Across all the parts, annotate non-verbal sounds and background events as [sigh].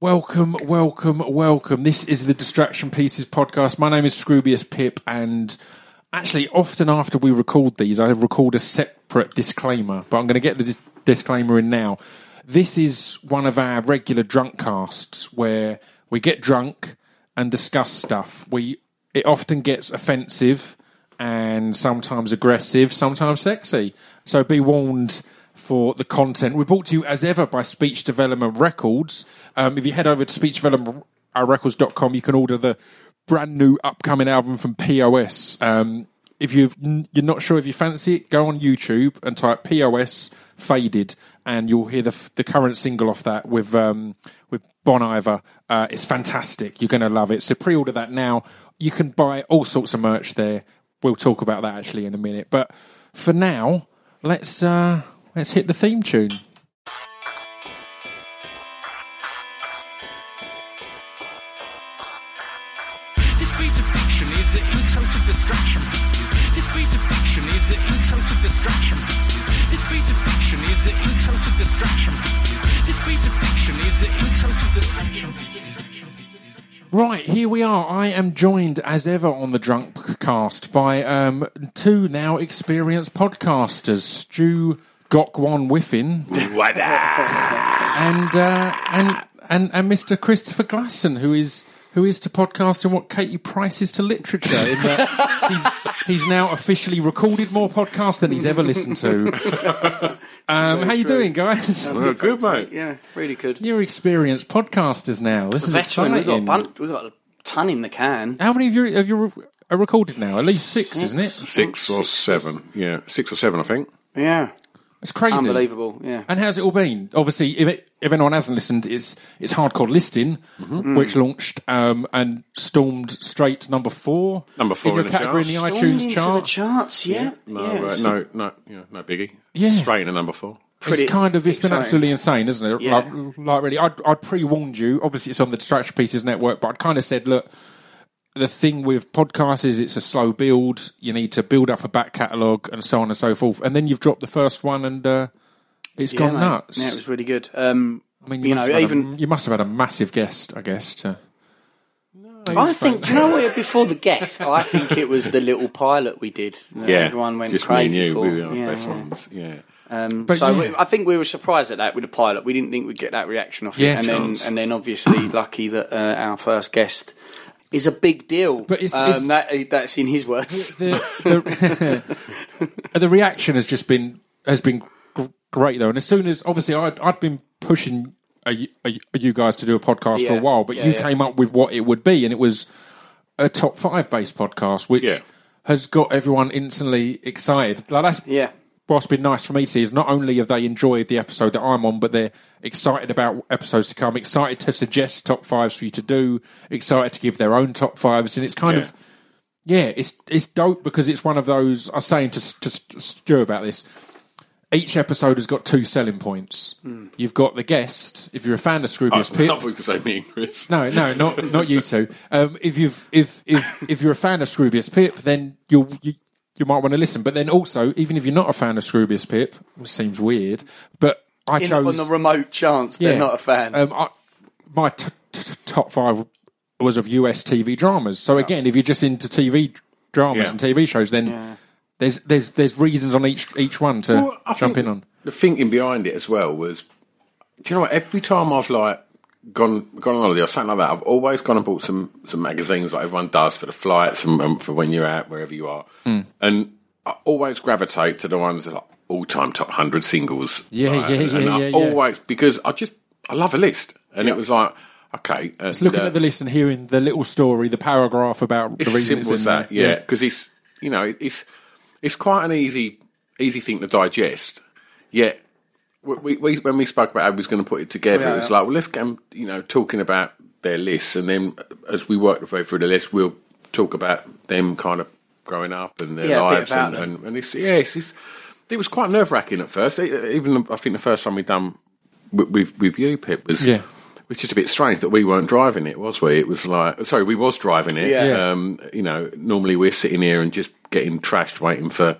Welcome, welcome, welcome. This is the Distraction Pieces podcast. My name is Scroobius Pip, and actually, often after we record these, I record a separate disclaimer, but I'm going to get the dis- disclaimer in now. This is one of our regular drunk casts where we get drunk and discuss stuff. We it often gets offensive and sometimes aggressive, sometimes sexy. So be warned for the content. We're brought to you as ever by Speech Development Records. Um, if you head over to speechdevelopmentrecords.com, you can order the brand new upcoming album from POS. Um, if you you're not sure if you fancy it, go on YouTube and type POS Faded, and you'll hear the the current single off that with um, with Bon Iver. Uh, it's fantastic. You're going to love it. So pre-order that now. You can buy all sorts of merch there. We'll talk about that actually in a minute. But for now, let's uh, let's hit the theme tune. This piece of fiction is the intro to distraction. This piece of fiction is the intro to distraction. This piece of fiction is the intro to distraction. This piece of fiction is the intro to distraction. Right, here we are. I am joined as ever on the Drunk Cast by um, two now experienced podcasters, Stu Gokwan Whiffin and, uh, and and and Mr. Christopher Glasson, who is who is to podcasting what Katie Price is to literature. In that [laughs] he's he's now officially recorded more podcasts than he's ever listened to. [laughs] Um, how you true. doing, guys? Well, good, mate. Yeah, really good. You're experienced podcasters now. This is Veteran, we've got, a exciting. bun- we've got a ton in the can. How many of you have you re- are recorded now? At least six, isn't it? Six or seven. Yeah, six or seven, I think. Yeah, It's crazy. unbelievable. Yeah. And how's it all been? Obviously, if, it, if anyone hasn't listened, it's it's hardcore listening, Mm-hmm. which launched um, and stormed straight to number four. Number four in your in the category in the charts. Stormed iTunes into chart. the charts, yeah. No, yeah, uh, it's no, no, yeah, no biggie. Yeah. straight into number four. pretty it's kind of it's been absolutely insane, isn't it? Yeah. Like, like really, I'd, I'd pre warned you. Obviously, it's on the Distraction Pieces network, but I'd kind of said, look, the thing with podcasts is it's a slow build. You need to build up a back catalogue and so on and so forth, and then you've dropped the first one and uh, it's Yeah, gone mate. nuts. Yeah, it was really good. Um, I mean, you must know, have even- a, you must have had a massive guest, I guess. To, I think, do you know what? Before the guest, I think it was the little pilot we did. that Yeah, everyone went just crazy me and you. for. We were the yeah, best yeah. ones. Yeah, Um, so yeah. we, I think we were surprised at that with the pilot. We didn't think we'd get that reaction off Yeah, it, and chance. then and then obviously lucky that uh, our first guest is a big deal. But it's- um, it's- that, that's in his words. the, the, the [laughs] reaction has just been has been great though, and as soon as obviously I'd, I'd been pushing a, a, you guys to do a podcast for a while, but Yeah, you yeah. came up with what it would be, and it was a top five based podcast, which Yeah. has got everyone instantly excited. Like that's Yeah. What's been nice for me to see is not only have they enjoyed the episode that I'm on, but they're excited about episodes to come, excited to suggest top fives for you to do, excited to give their own top fives, and it's kind Yeah. of yeah, it's it's dope because it's one of those. I was saying to to Stu about this. Each episode has got two selling points. You've got the guest. If you're a fan of I Scroobius Pip, you could say me and Chris. no, no, not not you two. Um, if you've if if if you're a fan of Scroobius Pip, then you'll you, you might want to listen. But then also, even if you're not a fan of Scroobius Pip, which seems weird, but I In, chose on the remote chance they're yeah, not a fan. Um, I, my t- t- top five was of US TV dramas. So again, if you're just into TV dramas Yeah. and TV shows, then there's there's there's reasons on each each one to Well, I jump think in on. The thinking behind it as well was, do you know what? Every time I've like gone gone on holiday or something like that, I've always gone and bought some some magazines like everyone does for the flights and, and for when you're out wherever you are, Hmm. and I always gravitate to the ones that are like all time top hundred singles. Yeah, like, yeah, and, yeah, and I yeah, yeah. always because I just I love a list, and it was like okay, and, Looking uh, at the list and hearing the little story, the paragraph about it's the reason simple it's as in that, there. yeah. Because it's you know it's it's quite an easy easy thing to digest. Yet we, we when we spoke about how we was going to put it together, Yeah, it was yeah. like well let's get 'em, you know talking about their lists, and then as we work our way through the list, we'll talk about them kind of growing up and their Yeah, lives, and, them. and, and it's yeah, it's, it's it was quite nerve wracking at first. E- Even I think the first time we done with, with with you, Pip, was Yeah. it was just a bit strange that we weren't driving it, was we? It was like sorry, we was driving it. Yeah. Yeah. Um, you know, normally we're sitting here and just getting trashed, waiting for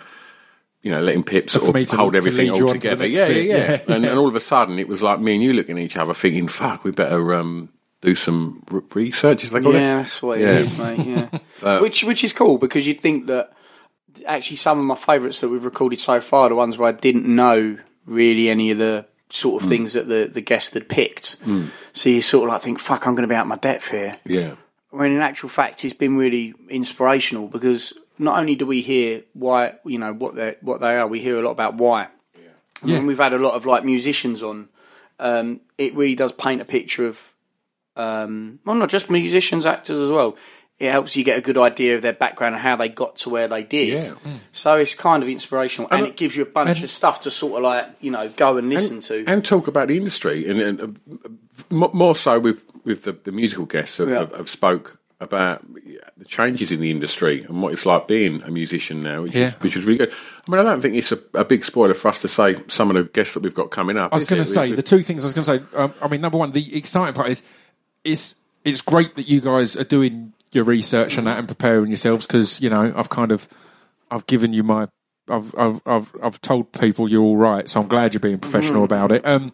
you you know, letting Pip sort For me of to- hold to everything lead all on to together. Yeah, yeah, yeah, yeah, And, [laughs] and all of a sudden, it was like me and you looking at each other, thinking, "Fuck, we better um, do some r- research." Is they call Yeah, it? that's what Yeah. it is, mate. Yeah, [laughs] uh, which which is cool because you'd think that actually some of my favourites that we've recorded so far are the ones where I didn't know really any of the sort of mm. things that the the guest had picked. Mm. So you sort of like think, "Fuck, I'm going to be out my depth here." Yeah, when in actual fact it's been really inspirational because not only do we hear why you know what they what they are, we hear a lot about why. And Yeah. when we've had a lot of like musicians on, um, it really does paint a picture of um, well, not just musicians, actors as well. It helps you get a good idea of their background and how they got to where they did. Yeah. So it's kind of inspirational, and, And- it gives you a bunch of stuff to sort of like you know go and listen to. and talk about the industry, and, and uh, more so with with the, the musical guests have, Yeah. have, have spoke about the changes in the industry and what it's like being a musician now, which, Yeah. is, which is really good. I mean, I don't think it's a, a big spoiler for us to say some of the guests that we've got coming up. I was going to say We- the two things I was going to say. Um, I mean, number one, the exciting part is it's it's great that you guys are doing your research and that and preparing yourselves because you know I've kind of I've given you my I've I've I've, I've told people you're all right, so I'm glad you're being professional about it. Um,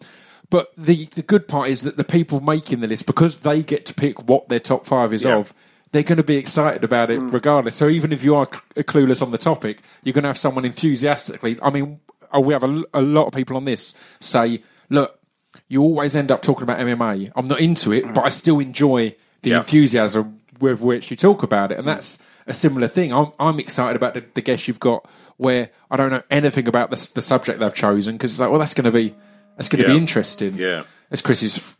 but the the good part is that the people making the list because they get to pick what their top five is Yeah. of. They're going to be excited about it mm. regardless. So even if you are cl- clueless on the topic, you're going to have someone enthusiastically. I mean, oh, we have a, l- a lot of people on this say, "Look, you always end up talking about MMA. I'm not into it, but I mm. still enjoy the Yeah. enthusiasm with which you talk about it, and that's a similar thing. I'm, I'm excited about the, the guests you've got where I don't know anything about the, s- the subject they've chosen because it's like, well, that's going to be that's going to Yeah. be interesting. Yeah. as Chris's f-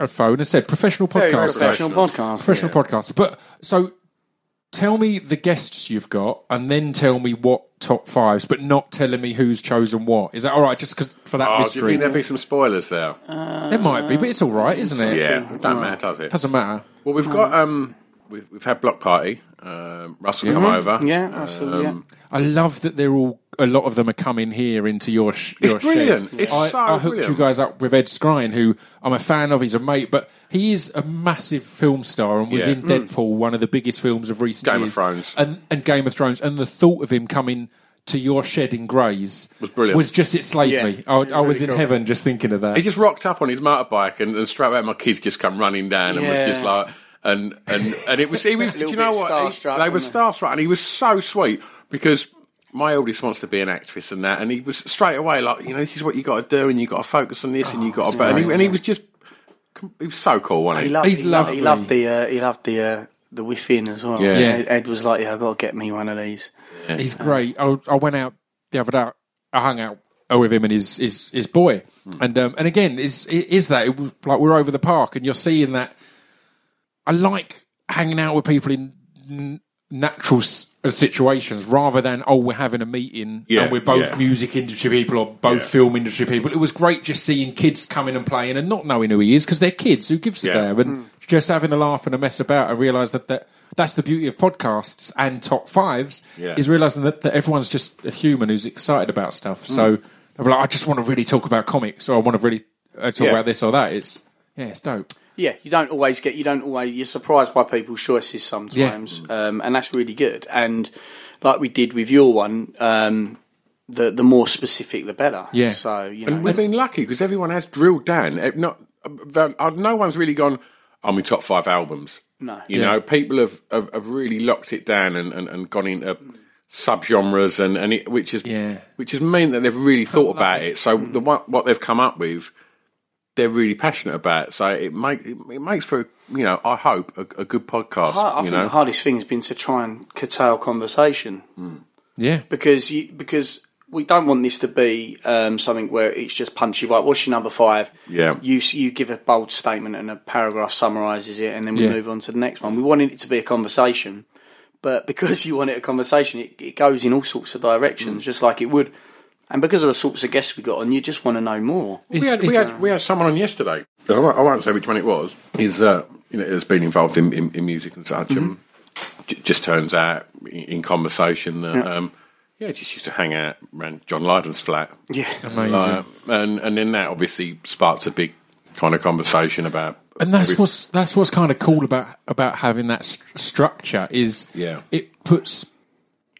uh, phone has said, professional Very podcast, professional podcast. professional podcast. But so. Tell me the guests you've got, and then tell me what top fives, but not telling me who's chosen what. Is that all right? Just because for that Oh, do you mystery, think there'll be some spoilers there? there might be, but it's all right, isn't it? yeah, it don't matter, does it? doesn't matter. Well, we've got um, we've, we've had Bloc Party. Um, Russell come over. Yeah, Russell, yeah. Um, I love that they're all. A lot of them are coming here into your. Sh- It's your brilliant. Shed. It's I, so I hooked brilliant. you guys up with Ed Skrein, who I'm a fan of. He's a mate, but he is a massive film star and was Yeah. in Deadpool, one of the biggest films of recent Game of years. Thrones. and, and Game of Thrones. And the thought of him coming to your shed in Grays Was brilliant. Was just it slayed Yeah, me. I, it was I was really in cool. heaven just thinking of that. He just rocked up on his motorbike, and, and straight away my kids just come running down, and was Yeah. just like, and and and it was. He was [laughs] do you know what? He- starstruck, they were wasn't starstruck, and he was so sweet because. My oldest wants to be an actress and that, and he was straight away like, you know, this is what you got to do, and you got to focus on this, and you got to. And he, and he was just, he was so cool, wasn't He he? loved, He's he loved, lovely. he loved the uh, he loved the uh, the whiffing as well. Yeah. Yeah. Ed, Ed was like, "Yeah, I got to get me one of these." He's great. I, I went out the other day. I hung out with him and his his, his boy, and um, and again, is is that it was like we're over the park and you're seeing that. I like hanging out with people in n- natural s- situations rather than oh we're having a meeting Yeah, and we're both yeah. music industry people or both Yeah. film industry people. It was great just seeing kids coming and playing and not knowing who he is because they're kids. Who gives a Yeah. damn? And just having a laugh and a mess about and realise that, that that's the beauty of podcasts and top fives Yeah. is realising that, that everyone's just a human who's excited about stuff. So I'm like, I just want to really talk about comics or I want to really uh, talk Yeah. about this or that. It's yeah, it's dope. Yeah, you don't always get. You don't always. You're surprised by people's choices sometimes, um, and that's really good. And like we did with your one, um, the the more specific, the better. Yeah. So you know, And we've been lucky because everyone has drilled down. Eh, Not, uh, no one's really gone. I'm in top five albums. No. you Yeah. know, people have, have, have really locked it down and, and, and gone into subgenres, and and it, which is Yeah. which has meant that they've really thought about it. So the what what they've come up with, they're really passionate about. So it make it, it makes for you know, I hope a, a good podcast. I, I you think know, the hardest thing has been to try and curtail conversation Yeah, because you because we don't want this to be um, something where it's just punchy. Right, what's your number five? Yeah. you you give a bold statement and a paragraph summarises it, and then we Yeah. move on to the next one. We wanted it to be a conversation, but [laughs] because you want it a conversation, it, it goes in all sorts of directions, just like it would. And because of the sorts of guests we got on, you just want to know more. we had, we had we had someone on yesterday. I won't, I won't say which one it was. Is uh, you know has been involved in, in, in music and such, and j- just turns out in, in conversation that yeah. Um, yeah, just used to hang out around John Lydon's flat. Yeah, [laughs] amazing. Uh, and and then that obviously sparks a big kind of conversation about. and that's every- what's that's what's kind of cool about about having that st- structure is Yeah. it puts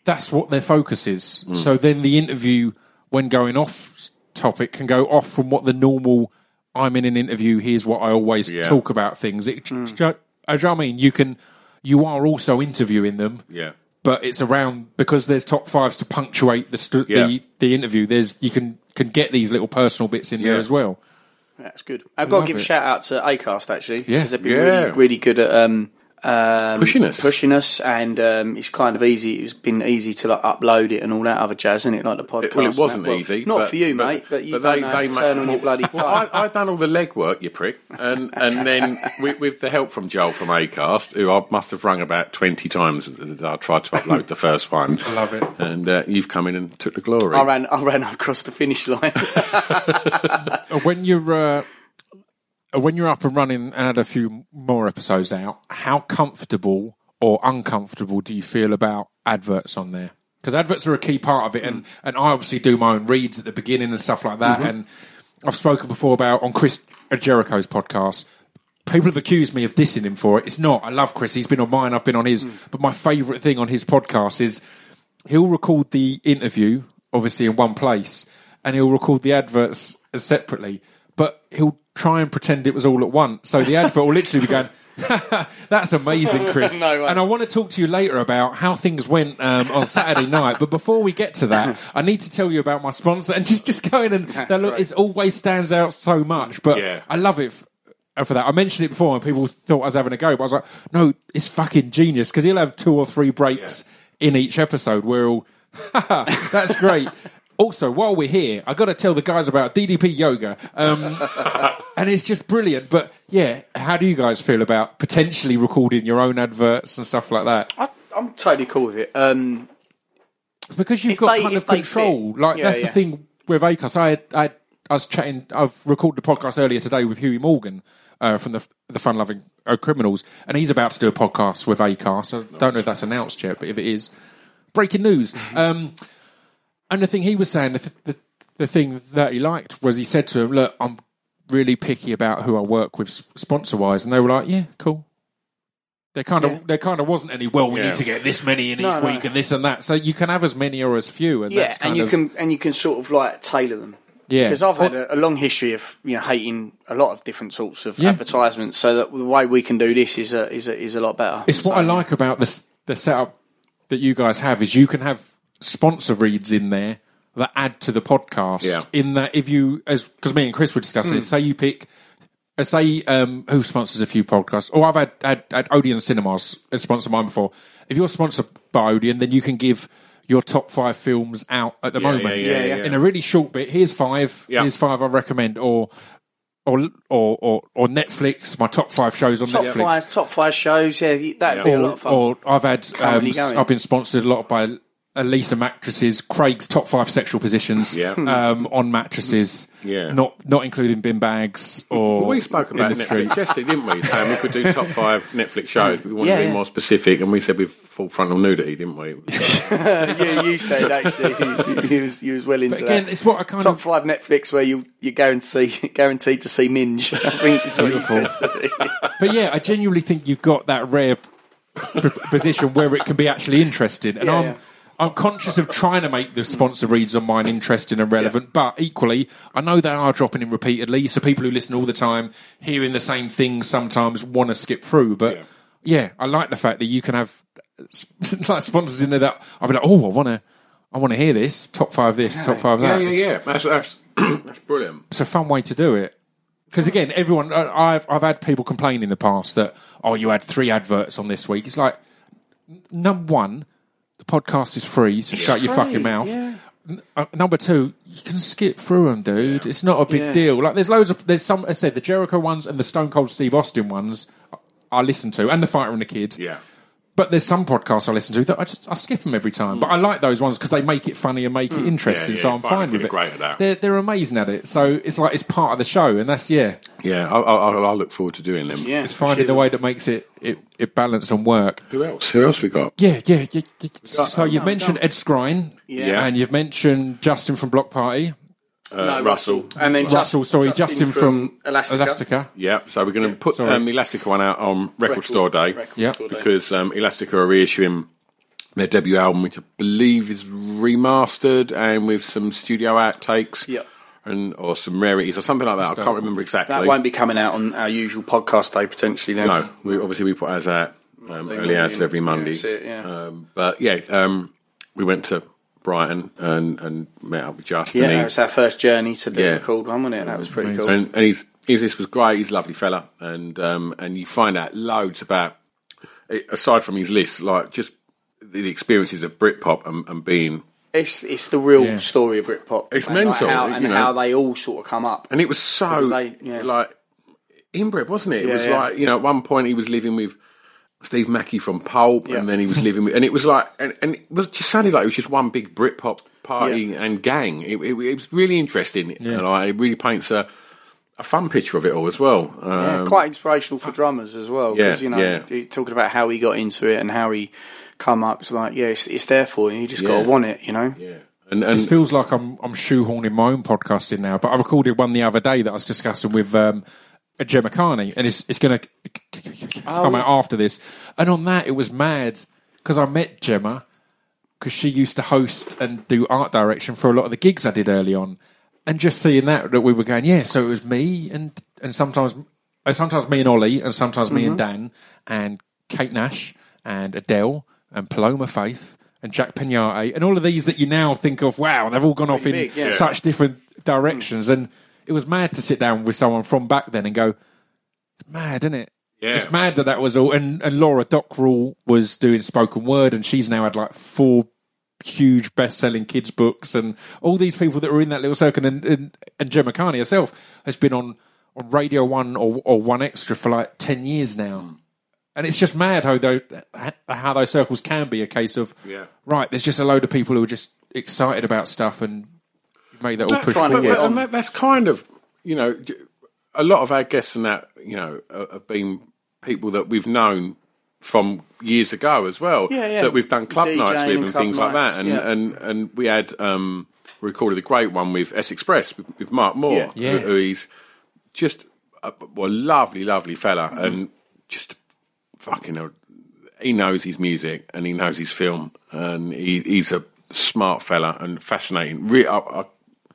that's what their focus is. So then the interview, when going off topic, can go off from what the normal. I'm in an interview. Here's what I always Yeah. talk about things. It, do you know what I mean? You can, you are also interviewing them, Yeah. but it's around because there's top fives to punctuate the stu- Yeah. the the interview. There's you can can get these little personal bits in there as well. That's good. I've got to love give a shout out to Acast actually Yeah. because they've been Yeah. really, really good at um, um, Pushing us. pushing us, and um, it's kind of easy. It's been easy to like upload it and all that other jazz, isn't it? Like the podcast. Well, it wasn't that. Well, easy. Not but- for you, mate. But you don't they, know how they to ma- turn on your bloody phone. Well, I, I've done all the legwork, you prick, and and then with, with the help from Joel from Acast, who I must have rung about twenty times as I tried to upload the first one. [laughs] I love it. and uh, you've come in and took the glory. I ran, I ran across the finish line. [laughs] When you're uh, Uh, when you're up and running and had a few more episodes out, how comfortable or uncomfortable do you feel about adverts on there? Because adverts are a key part of it, and, mm. and I obviously do my own reads at the beginning and stuff like that. Mm-hmm. And I've spoken before about on Chris Jericho's podcast. People have accused me of dissing him for it. It's not. I love Chris. He's been on mine. I've been on his. Mm. But my favourite thing on his podcast is he'll record the interview, obviously in one place, and he'll record the adverts separately. But he'll try and pretend it was all at once. So the advert will literally be going. [laughs] That's amazing, [laughs] Chris. No and I want to talk to you later about how things went um, on Saturday night. But before we get to that, I need to tell you about my sponsor and just just go in and that look, it always stands out so much. But Yeah. I love it. f- For that, I mentioned it before, and people thought I was having a go, but I was like, "No, it's fucking genius." Because he'll have two or three breaks in each episode where he'll, [laughs] "That's great." Also, while we're here, I got to tell the guys about DDP Yoga, um, [laughs] and it's just brilliant. But yeah, how do you guys feel about potentially recording your own adverts and stuff like that? I, I'm totally cool with it. Um, because you've got they- kind of control. fit. Like Yeah, that's yeah. the thing with Acast. I, had, I, had- I was chatting. I've recorded a podcast earlier today with Huey Morgan uh, from the the Fun Loving uh, Criminals, and he's about to do a podcast with Acast. I don't know if that's announced yet, but if it is, breaking news. Mm-hmm. Um, and the thing he was saying, the, th- the the thing that he liked was he said to him, "Look, I'm really picky about who I work with sponsor wise," and they were like, "Yeah, cool." There kind of Yeah. there kind of wasn't any. Well, we Yeah. need to get this many in No, each no. week and this and that. So you can have as many or as few, and yeah, that's and you of, can and you can sort of like tailor them. Yeah. because I've had a, a long history of you know hating a lot of different sorts of Yeah. advertisements. So that the way we can do this is a is a, is a lot better. It's what I like about this the setup that you guys have is you can have sponsor reads in there that add to the podcast. Yeah. In that, if you as because me and Chris were discussing this, say you pick. uh, Say um, who sponsors a few podcasts, or I've had, had, had Odeon Cinemas as sponsor mine before. If you're sponsored by Odeon, then you can give your top five films out at the Yeah, moment yeah, yeah, yeah. in a really short bit. Here's five. Yeah. Here's five I recommend, or or or or, or Netflix. My top five shows on top Netflix five top five shows. Yeah, that'd be a lot of fun. or I've had um, I've been sponsored a lot by Elisa mattresses, Craig's top five sexual positions Yeah. um, on mattresses, Yeah. not not including bin bags or Well, we spoke about in the street. Netflix yesterday, didn't we? Saying we could do top five Netflix shows, but we wanted Yeah, to be yeah. more specific, and we said with full frontal nudity, didn't we? [laughs] yeah, you said actually you, you was you was well into But again, that. it's what I kind Top of five Netflix where you you're guaranteed [laughs] guaranteed to see Minge. I think is what you said to me. [laughs] But yeah, I genuinely think you've got that rare p- position where it can be actually interesting, and Yeah, I'm. yeah. I'm conscious of trying to make the sponsor reads on mine interesting and relevant, but equally, I know they are dropping in repeatedly. So people who listen all the time, hearing the same things, sometimes want to skip through. But Yeah. yeah, I like the fact that you can have [laughs] like sponsors in there that I'll be like, oh, I want to, I want to hear this top five, this top five, that. yeah, It's- yeah. That's that's [clears throat] that's brilliant. it's a fun way to do it. Because again, everyone, I've I've had people complain in the past that oh, you had three adverts on this week. It's like number one, podcast is free, so shut your fucking mouth. yeah. N- uh, number two, you can skip through them, dude. It's not a big Yeah. deal. Like there's loads of there's some. I said the Jericho ones and the Stone Cold Steve Austin ones. I I listen to, and the Fighter and the Kid. Yeah. But there's some podcasts I listen to that I just I skip them every time. But I like those ones because they make it funny and make it mm. interesting. Yeah, yeah, so I'm fine with it. great at that. They're they're amazing at it. So it's like it's part of the show, and that's yeah. Yeah, I, I, I look forward to doing them. Yeah, It's finding the way that makes it it, it balance and work. Who else? Who else we got? Yeah, yeah. yeah, yeah. So you've mentioned Ed Skrein, Yeah. and you've mentioned Justin from Bloc Party, Uh, No, Russell. and then Russell. Just- sorry, Justin, from, Elastica. Elastica. Yeah, so we're going to put sorry. um, Elastica one out on Record, Store Day Record Yeah. Store Day. because um, Elastica are reissuing their debut album, which I believe is remastered and with some studio outtakes. Yep. And, or some rarities or something like that. I can't remember exactly. That won't be coming out on our usual podcast day potentially. Then. No, we, obviously we put ours out um, early hours of every Monday. that's it, yeah. um, but yeah, um, we went to Brighton and, and met up with Justin. Yeah, He- that was our first journey to the Yeah. record one, wasn't it? That was pretty cool. and, and he's, he's this was great. He's a lovely fella, and um, and you find out loads about aside from his list, like just the experiences of Britpop and, and being. It's it's the real Yeah. story of Britpop. It's and, like, mental, how, you and know. how they all sort of come up. And it was so Because they- yeah. like inbred, wasn't it? It Yeah, was yeah. like you know, at one point he was living with Steve Mackey from Pulp, Yeah. and then he was living with, and it was like, and, and it was just sounded like it was just one big Britpop party Yeah. and gang. It, it, it was really interesting. And like, it really paints a, a fun picture of it all as well. Yeah, Um, quite inspirational for drummers as well. Because Yeah, you know, yeah. talking about how he got into it and how he come up. It's like, yeah, it's, it's there for you. You just gotta want it. You know. yeah, and and It feels like I'm I'm shoehorning my own podcast in now, but I recorded one the other day that I was discussing with um, a Gemma Cairney, and it's it's going to come oh. out after this. And on that, it was mad because I met Gemma because she used to host and do art direction for a lot of the gigs I did early on, and just seeing that that we were going, yeah. So it was me and and sometimes and sometimes me and Ollie, and sometimes me and mm-hmm. Dan and Kate Nash and Adele and Paloma Faith and Jack Peñate and all of these that you now think of. Wow, they've all gone off in big, yeah. such different directions, and it was mad to sit down with someone from back then and go, mad, isn't it? Yeah. It's mad that that was all. And, and Laura Dockrill was doing spoken word, and she's now had like four huge best-selling kids books, and all these people that were in that little circle. And and, and Gemma Cairney herself has been on on Radio One or, or One Extra for like ten years now. Mm. And it's just mad how those, how those circles can be a case of Yeah. right. There's just a load of people who are just excited about stuff and make that all But- push trying to but- but- and that, that's kind of you know a lot of our guests and that you know uh, have been people that we've known from years ago as well Yeah, yeah. that we've done club DJing nights with and and club things like that and yeah. and and we had um recorded a great one with S Express with, with Mark Moore Yeah. Yeah. who, who he's just a well lovely lovely fella and just fucking uh, he knows his music and he knows his film and he, he's a smart fella and fascinating Re- I, I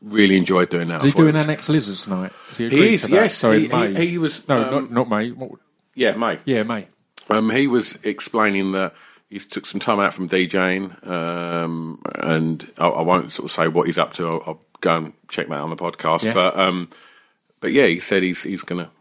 really enjoyed doing that Is he I thought it doing was- Annex Lizards tonight? Is He agreed is, to yes. So He- May. he- he was, no, um, not not May. What- yeah mate Yeah, May. Um, he was explaining that he took some time out from DJing, um, and I, I won't sort of say what he's up to. I'll, I'll go and check that on the podcast. Yeah. But um, but yeah, he said he's he's going to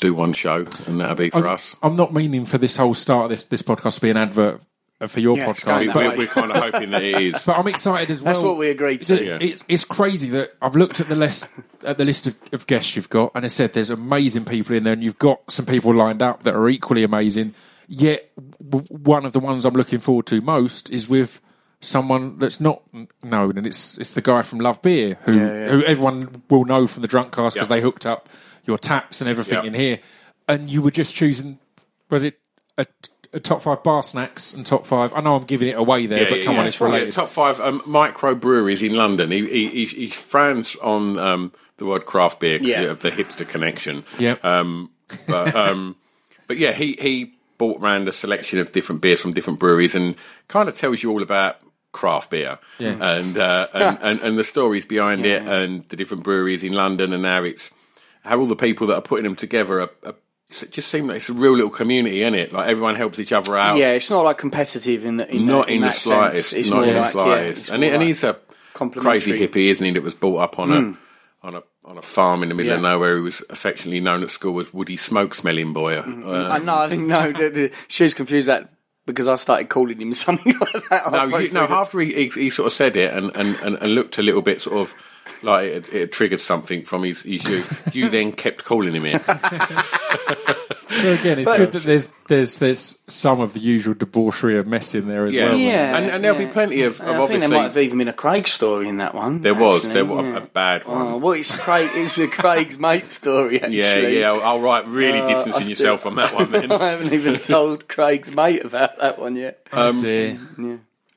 do one show, and that'll be for I'm, us. I'm not meaning for this whole start of this this podcast to be an advert Uh, for your Yeah, it's podcast, going We, that but we're, we're kind of hoping that it is. but I'm excited as well. That's what we agreed to. That Yeah. It's it's crazy that I've looked at the list at the list of, of guests you've got, and I said there's amazing people in there, and you've got some people lined up that are equally amazing. Yet w- one of the ones I'm looking forward to most is with someone that's not known, and it's it's the guy from Love Beer, who Yeah, yeah. who everyone will know from the drunk cast because Yeah. they hooked up your taps and everything Yeah. in here, and you were just choosing was it a, a top five bar snacks and top five? I know I'm giving it away there, but come on, it's Yeah, related. top five um, micro breweries in London. He he, he, he frowns on um, the word craft beer because Yeah. of the hipster connection. Yep. Um, but um, [laughs] but yeah, he he bought round a selection of different beers from different breweries and kind of tells you all about craft beer Yeah. and, uh, and, and and the stories behind it and the different breweries in London and how it's how all the people that are putting them together are. are it just seems like it's a real little community, isn't it? Like everyone helps each other out. Yeah, it's not like competitive in the in not that, in, in the slightest. Sense. It's not in the like, slightest. Yeah, and, he- and he's a crazy hippie, isn't he? That was brought up on Hmm. a on a on a farm in the middle of nowhere. He was affectionately known at school as Woody Smoke Smelling Boy. Uh, I know. I think no. [laughs] the- the- She was confused that because I started calling him [laughs] something like that. no, you, no. After he, he, he sort of said it and, and, and, and looked a little bit sort of like it, it triggered something from his, his youth, you [laughs] then kept calling him it. [laughs] So again, it's good that there's there's there's some of the usual debauchery of mess in there as Yeah. well. Yeah, and, and there'll yeah. be plenty of, of I think there might have even been a Craig story in that one. there was actually, there was yeah. a, a bad one. Oh, well, it's Craig. It's a Craig's mate story. [laughs] Actually. yeah, yeah. I'll, I'll write really Uh, distancing still- yourself on that one then. I haven't even told Craig's mate about that one yet. Oh, dear.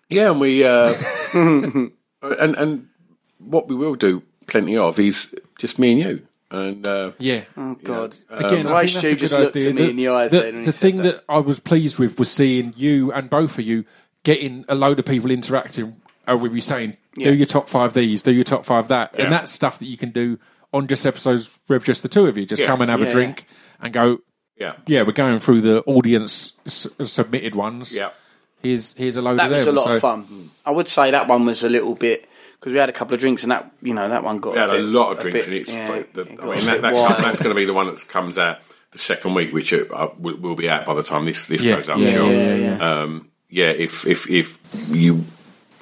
Yeah, and we uh, and and what we will do plenty of is just me and you. And uh, yeah. Oh God! Again, the I way think that's Stu a good just looked idea. at me in the eyes The, then the thing that. that I was pleased with was seeing you and both of you getting a load of people interacting uh, with you saying, Yeah. "Do your top five these, do your top five that," Yeah. and that's stuff that you can do on just episodes with just the two of you. Just Yeah. come and have Yeah. a drink and go. Yeah. Yeah, we're going through the audience s- submitted ones. Yeah. Here's here's a load of That of was a lot So- of fun. I would say that one was a little bit because we had a couple of drinks and that you know that one got We had a bit- lot of drinks, bit- and it's yeah, fu- the, it got I a mean that, that wild. come, that's going to be the one that comes out the second week, which uh, will, will be out by the time this this Yeah, goes. I'm yeah, sure. yeah, yeah, yeah. Um, yeah, if if if you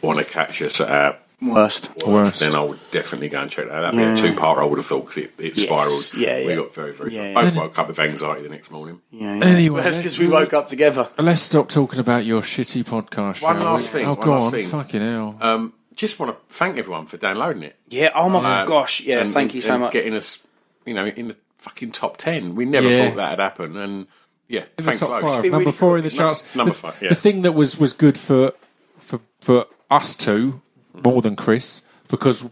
want to catch us at our worst. worst, Worst. then I would definitely go and check that. out. That'd Yeah. be a two part. I would have thought because it, it Yes. spiraled. Yeah, yeah, We got very very. Yeah, both yeah. woke up with anxiety the next morning. Yeah, yeah. Anyway, that's because we woke up together. Let's stop talking about your shitty podcast. One shall last we? thing, Oh, one go last on. thing. Fucking hell. Um, just want to thank everyone for downloading it. Yeah. Oh my Uh, gosh. Yeah. and- thank you so and much. Getting us, you know, in the fucking top ten. We never Yeah. thought that'd happen, and yeah, in the thanks top five, number really four in the cool. charts. Number the, five, yeah. The thing that was was good for for for us two more than Chris because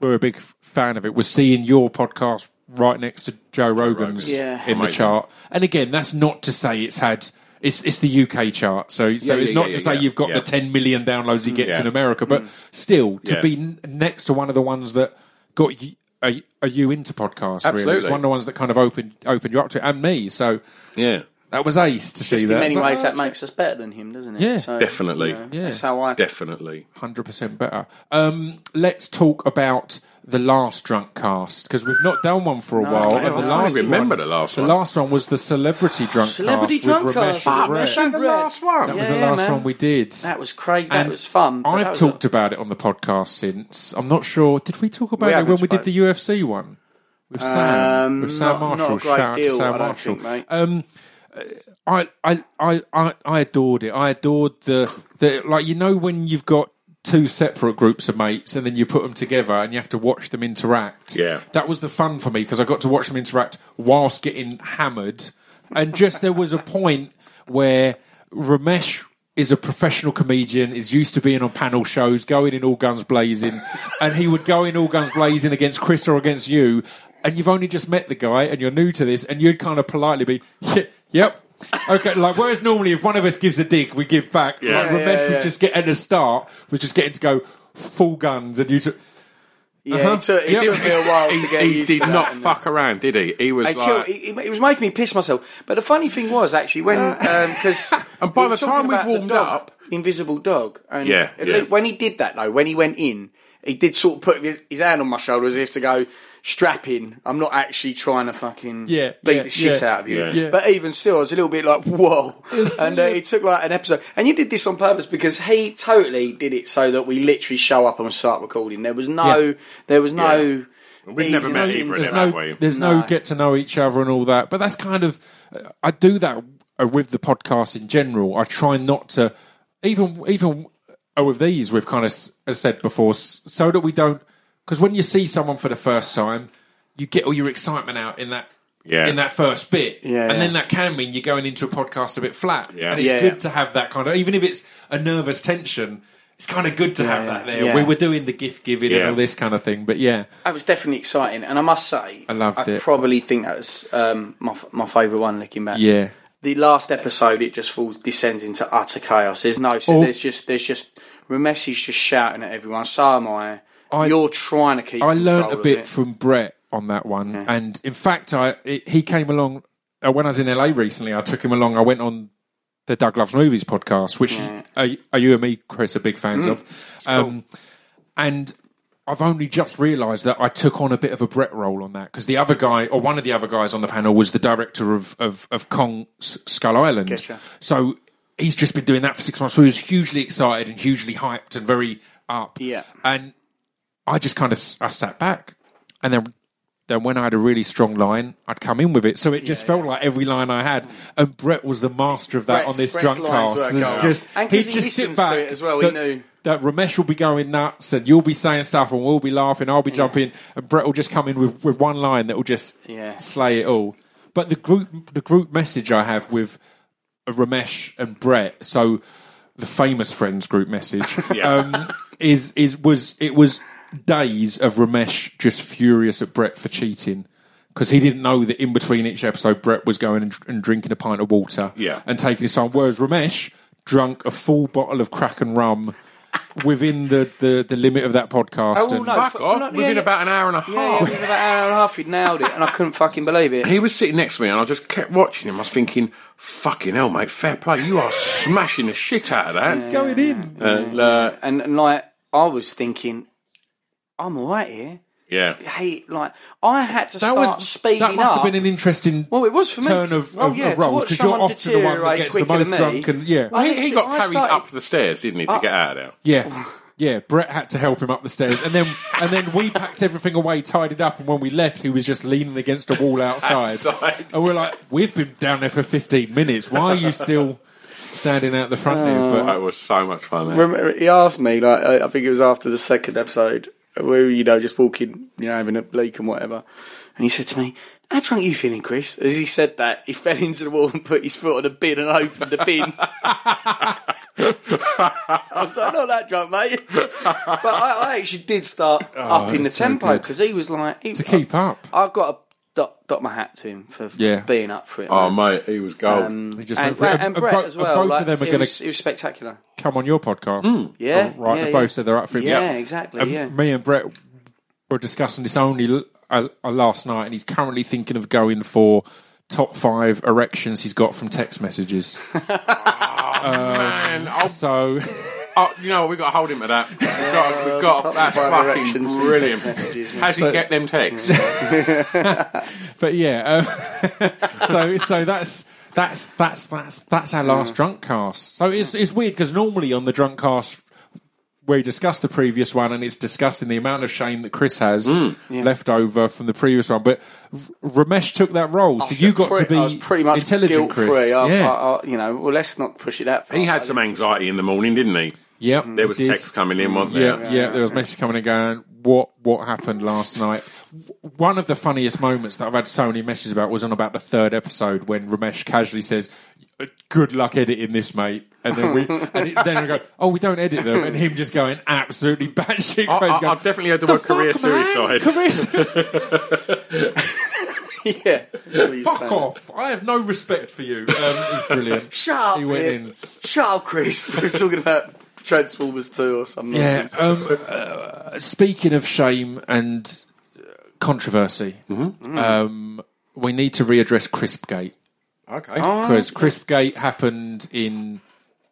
we're a big fan of it. Was seeing your podcast right next to Joe Rogan's Yeah. in the chart. And again, that's not to say it's had. It's, it's the UK chart, so so Yeah, it's yeah, not yeah, to yeah, say yeah. you've got Yeah. the 10 million downloads he gets Yeah. in America, but still to Yeah. be n- next to one of the ones that got you, are, are you into podcasts? Really, it's Absolutely. one of the ones that kind of opened opened you up to, it, and me. So Yeah, that was ace to see Just that. in many ways, that makes us better than him, doesn't it? Yeah. Definitely. you know, Yeah. That's how I. definitely. hundred percent better. Um, let's talk about the last drunk cast because we've not done one for a while. I and the can't last remember one, the last the one. last one was the celebrity drunk Celebrity cast drunk with Ramesh cast. Ah. Ramesh the last one. That was the last man. one we did. That was crazy. That And was fun. I've was talked a- about it on the podcast since. I'm not sure. Did we talk about We it when we did the UFC one with Sam? Um, with Sam not- Marshall. not Shout out to Sam I Marshall. think, mate. Um, I, I, I, I, I adored it. I adored the, the like you know when you've got two separate groups of mates and then you put them together and you have to watch them interact. Yeah. that was the fun for me because I got to watch them interact whilst getting hammered, and just there was a point where Ramesh. Is a professional comedian, is used to being on panel shows, going in all guns blazing, [laughs] and he would go in all guns blazing against Chris or against you, and you've only just met the guy and you're new to this, and you'd kind of politely be, yep. Okay, like whereas normally if one of us gives a dig, we give back. Yeah. Like Yeah, Ramesh yeah, was just getting at the start, was just getting to go full guns, and you took. Yeah, Uh-huh. it took, it Yep. took me a while He, to get he used did to not that. and- fuck around, did he? He was It, like, killed, it, it was making me piss myself. But the funny thing was actually when because [laughs] And by the time we'd warmed up- Invisible Dog, and Yeah, yeah. when he did that though, when he went in, he did sort of put his, his hand on my shoulder as if to go strap in. I'm not actually trying to fucking Yeah, beat yeah, the shit yeah. out of you. Yeah. Yeah. But even still, I was a little bit like whoa, [laughs] and uh, it took like an episode. And you did this on purpose because he totally did it so that we literally show up and start recording. There was no, Yeah. there was no. Yeah. We'd never met easiness either in- of There's them, have no, we? there's no. No. get to know each other and all that. But that's kind of I do that uh, with the podcast in general. I try not to even even uh, with these. We've kind of s- as said before, so that we don't because when you see someone for the first time, you get all your excitement out in that. Yeah. In that first bit, Yeah, and yeah. then that can mean you're going into a podcast a bit flat, Yeah. and it's Yeah, good yeah. to have that kind of, even if it's a nervous tension, it's kind of good to have yeah. that there. Yeah. We were doing the gift giving and all this kind of thing, but yeah, That was definitely exciting, and I must say, I loved I it. probably think that was um, my my favourite one. Looking back, yeah, the last episode it just falls descends into utter chaos. There's no, so Oh. there's just there's just Ramesh is just shouting at everyone. So am I. I- You're trying to keep. I learnt a bit it. from Brett on that one, and in fact, I it, he came along uh, when I was in LA recently. I took him along. I went on the Doug Loves Movies podcast, which are, are you and me, Chris, are big fans of, um, and. I've only just realised that I took on a bit of a Brett role on that because the other guy, or one of the other guys on the panel, was the director of of, of Kong S- Skull Island. Getcha. So he's just been doing that for six months. So he was hugely excited and hugely hyped and very up. Yeah. And I just kind of I sat back, and then then when I had a really strong line, I'd come in with it. So it just felt like every line I had, and Brett was the master of that Brett's- on this Brett's drunk cast. were It's just And 'cause he'd he just sit listens to back it as well, he that, knew. that Ramesh will be going nuts, and you'll be saying stuff, and we'll be laughing. I'll be jumping, and Brett will just come in with, with one line that will just Yeah. slay it all. But the group the group message I have with Ramesh and Brett, so the famous friends group message, [laughs] Yeah. um, is is was it was days of Ramesh just furious at Brett for cheating because he didn't know that in between each episode Brett was going and, and drinking a pint of water Yeah. and taking his time, whereas Ramesh drunk a full bottle of Kraken rum within the, the, the limit of that podcast. Oh, and- no. Fuck no, off! yeah, within yeah. about an hour and a Yeah, yeah, half. within about an hour and a half, he'd nailed it, and I couldn't fucking believe it. He was sitting next to me, and I just kept watching him. I was thinking, "Fucking hell, mate! Fair play. You are smashing the shit out of that." He's going in. And, uh, And, and like, I was thinking, I'm all right here. yeah, Hey, like, I had to That start was speeding up. that must up. have been an interesting well, it was for me. turn of, oh, of, yeah, of to roles because you're someone often the one that gets the quicker most drunk and yeah. Well, he, he got I carried started- up the stairs, didn't he, to get out of there? Yeah. Oh. Yeah, Brett had to help him up the stairs, and then and then we packed everything away, tied it up, and when we left, he was just leaning against a wall outside. Outside. And we're like, "We've been down there for fifteen minutes. Why are you still standing out the front there?" But it was so much fun. Remember, he asked me, like, I I think it was after the second episode, where, you know, just walking, you know, having a leak and whatever. And he said to me, how drunk are you feeling, Chris? As he said that, he [laughs] fell into the wall and put his foot on a bin and opened the bin. I was like, not that drunk, mate. But I, I actually did start [laughs] oh, up in the that's so tempo good. because he was like, he, to keep up, I've got dot, dot my hat to him for Yeah. being up for it. Oh, man. mate, he was gold. Um, He just and, went for it. and, And Brett bo- as and well. both of them are it, gonna- was, it was spectacular. come on your podcast. Yeah, Oh, right. yeah, they yeah. both said they're up for it. Yeah, exactly. And yeah. me and Brett were discussing this only l- uh, uh, last night, and he's currently thinking of going for top five erections he's got from text messages. [laughs] Man, I'll, so. [laughs] oh, you know what? We've got to hold him to that. We've got, we've got that's fucking brilliant. text messages, yeah. How's he get them texts? [laughs] but yeah, um, [laughs] so so that's that's that's that's that's our last drunk cast. So it's it's weird because normally on the drunk cast we discuss the previous one and it's discussing the amount of shame that Chris has left over from the previous one. But R- Ramesh took that role, so you got to Pretty- be I was pretty much intelligent, guilt Chris. free. I, yeah, I, I, you know, well, let's not push it that far. He had some anxiety in the morning, didn't he? Yep. There was he did. texts coming in, wasn't Yeah, there? yeah, There was messages coming and going. What what happened last night? One of the funniest moments that I've had so many messages about was on about the third episode when Ramesh casually says, "Good luck editing this, mate." And then we and it, then we go, "Oh, we don't edit them," and him just going absolutely [laughs] batshit I, crazy. I, going, I've definitely heard the word career suicide. Career [laughs] [laughs] yeah. Fuck off! I have no respect for you. Um, it was brilliant. Shut up, He went in. Shut up, Chris. We're talking about Transformers 2 or something. Yeah. Um, uh, speaking of shame and uh, controversy, um, we need to readdress Crispgate Okay. because Crispgate happened in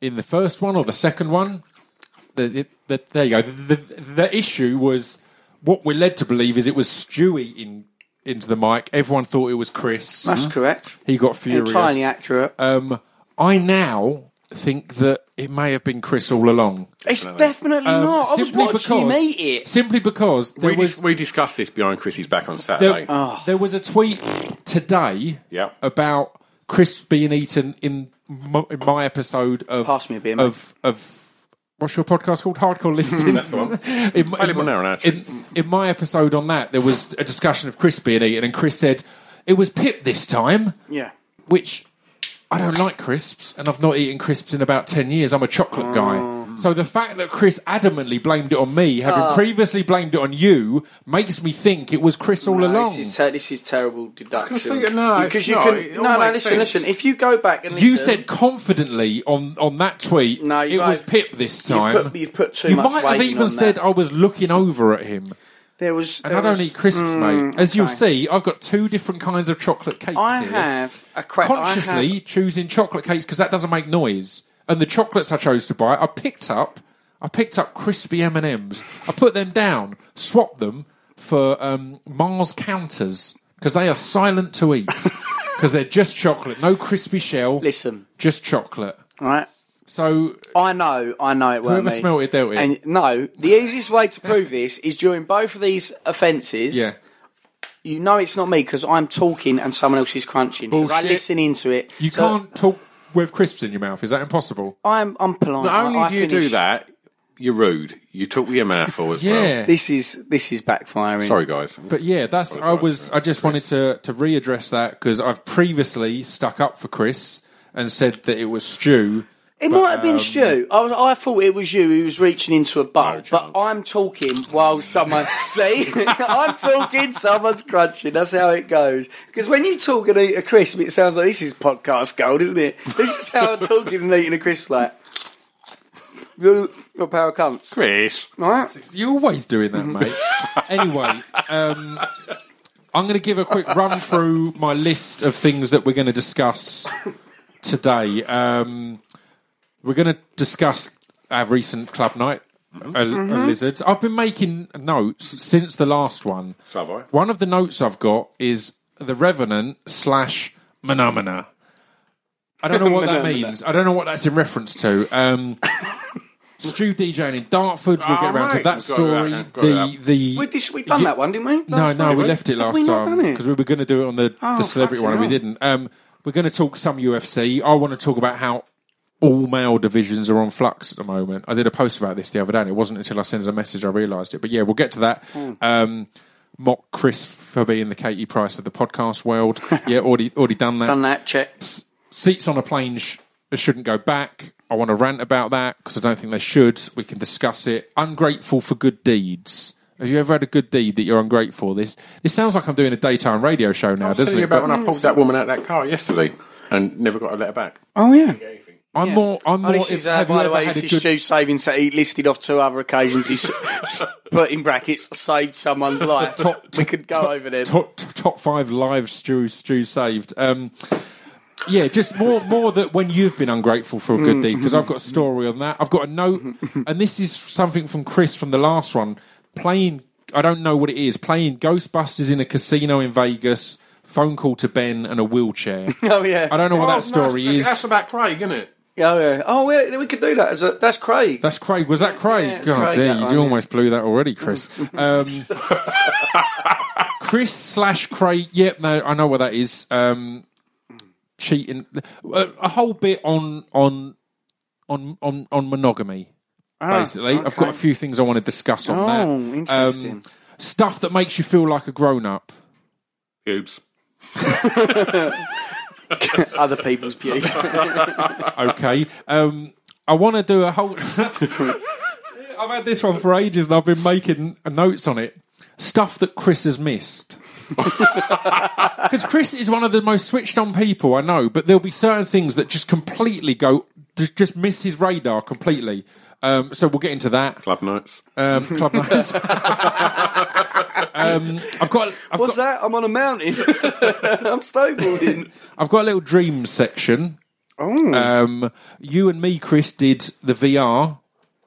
in the first one or the second one. The, it, the, there you go. The, the, the issue was what we're led to believe is it was Stewie in into the mic. Everyone thought it was Chris. That's correct. He got furious. Entirely accurate. Um, I now think that it may have been Chris all along. it's definitely Um, not. I was simply watching him because- eat it. Simply because there we, was dis- we discussed this behind Chrissy's back on Saturday. there, there was a tweet today Yep. about Chris being eaten in my, in my episode of Pass me a beer, mate. of of what's your podcast called? Hardcore Listening. That's the one. [laughs] in, my- Available now on our in, in my episode on that, there was a discussion of Chris being eaten, and Chris said it was Pip this time, Yeah. which I don't like crisps, and I've not eaten crisps in about 10 years. I'm a chocolate guy. Mm. So the fact that Chris adamantly blamed it on me, having ah. previously blamed it on you, makes me think it was Chris all No, along. This is, ter- this is terrible deduction. see it, no, because it's you not. can. All no, no, makes listen, sense. listen. If you go back and listen, you said confidently on, on that tweet No, it you was Pip this time. you've time. put, you've put too you much might have even on said that. I was looking over at him. There was. And there don't was- eat crisps, Mm, mate. As you'll see, I've got two different kinds of chocolate cakes here. I here. have a consciously have- choosing chocolate cakes because that doesn't make noise. And the chocolates I chose to buy, I picked up. I picked up crispy M and M's. I put them down, swapped them for um, Mars counters because they are silent to eat [laughs] because they're just chocolate, no crispy shell, Listen, just chocolate. right? So I know, I know it. Whoever weren't me. smelt it dealt it. And no, the easiest way to prove this is during both of these offences. yeah, you know it's not me because I'm talking and someone else is crunching. 'Cause I Bullshit. listen into it. you So can't talk with crisps in your mouth. Is that impossible? I'm I'm polite. Not only I, I do you do finish- that, you're rude. You talk with your mouth full as [laughs] well. Yeah. This is this is backfiring. Sorry, guys. But yeah, that's. I was. I just wanted to to readdress that because I've previously stuck up for Chris and said that it was Stu. It But, might have been um, Stu. I, was, I thought it was you who was reaching into a bowl, No but. I'm talking while someone. [laughs] see, [laughs] I'm talking, someone's crunching. That's how it goes. Because when you talk and eat a crisp, it sounds like this is podcast gold, isn't it? This is how I'm [laughs] talking and eating a crisp. Like You're a pair of cunts. Chris. All right? You're always doing that, mate. anyway, um, I'm going to give a quick run through my list of things that we're going to discuss today. Um, we're going to discuss our recent club night. Uh, uh, lizards. I've been making notes since the last one. So have I. One of the notes I've got is the Revenant slash Phenomena. I don't know what that [laughs] means. I don't know what that's in reference to. Um, [laughs] Stu DJing in Dartford. We'll Oh, get around to mate, that got story. that, the the We, this, we done You- that one, didn't we? no, Last no, week? we left it Have last we time because we were going to do it on the, Oh, the celebrity one and we didn't. Um, we're going to talk some UFC. I want to talk about how all male divisions are on flux at the moment. I did a post about this the other day, and it wasn't until I sent a message I realised it. But yeah, we'll get to that. Hmm. Um, mock Chris for being the Katie Price of the podcast world. [laughs] yeah, already already done that. Done that, check. Seats on a plane sh- shouldn't go back. I want to rant about that because I don't think they should. We can discuss it. Ungrateful for good deeds. Have you ever had a good deed that you're ungrateful? This this sounds like I'm doing a daytime radio show now, I was doesn't telling you it? about But when I pulled that woman out of that car yesterday and never got a letter back. Oh, yeah. I'm more. I'm Oh, more. this is, uh, by the way, had this a is good- Stu saving. So he listed off two other occasions. He's s- [laughs] put in brackets saved someone's [laughs] life. Top- we could go over them. top, top five lives Stu Stu saved. Um, yeah, just more more that when you've been ungrateful for a good deed because I've got a story on that. I've got a note, and this is something from Chris from the last one. Playing, I don't know what it is. Playing Ghostbusters in a casino in Vegas. Phone call to Ben and a wheelchair. [laughs] Oh yeah. I don't know what Oh, that story no, is. That's about Craig, isn't it? Oh yeah. Oh, we, we could do that. As a, that's Craig. That's Craig. Was that Craig? Yeah, God Craig, damn, that you one, yeah. almost blew that already, Chris. [laughs] Um, Chris slash Craig. Yep, no, I know what that is. Um, cheating. A, a whole bit on on on on on monogamy. basically, I've got a few things I want to discuss on that. Oh, Um, interesting. stuff that makes you feel like a grown up. Pubes. [laughs] [laughs] [laughs] Other people's views. [laughs] Okay. Um, I want to do a whole. [laughs] I've had this one for ages and I've been making notes on it. Stuff that Chris has missed. Because Chris is one of the most switched on people I know, but there'll be certain things that just completely go, just just miss his radar completely. Um, so we'll get into that. Club nights. Um, club nights. Um, I've got, I've What's got, that? I'm on a mountain. [laughs] I'm snowboarding. I've got a little dream section. Oh. Um, you and me, Chris, did the VR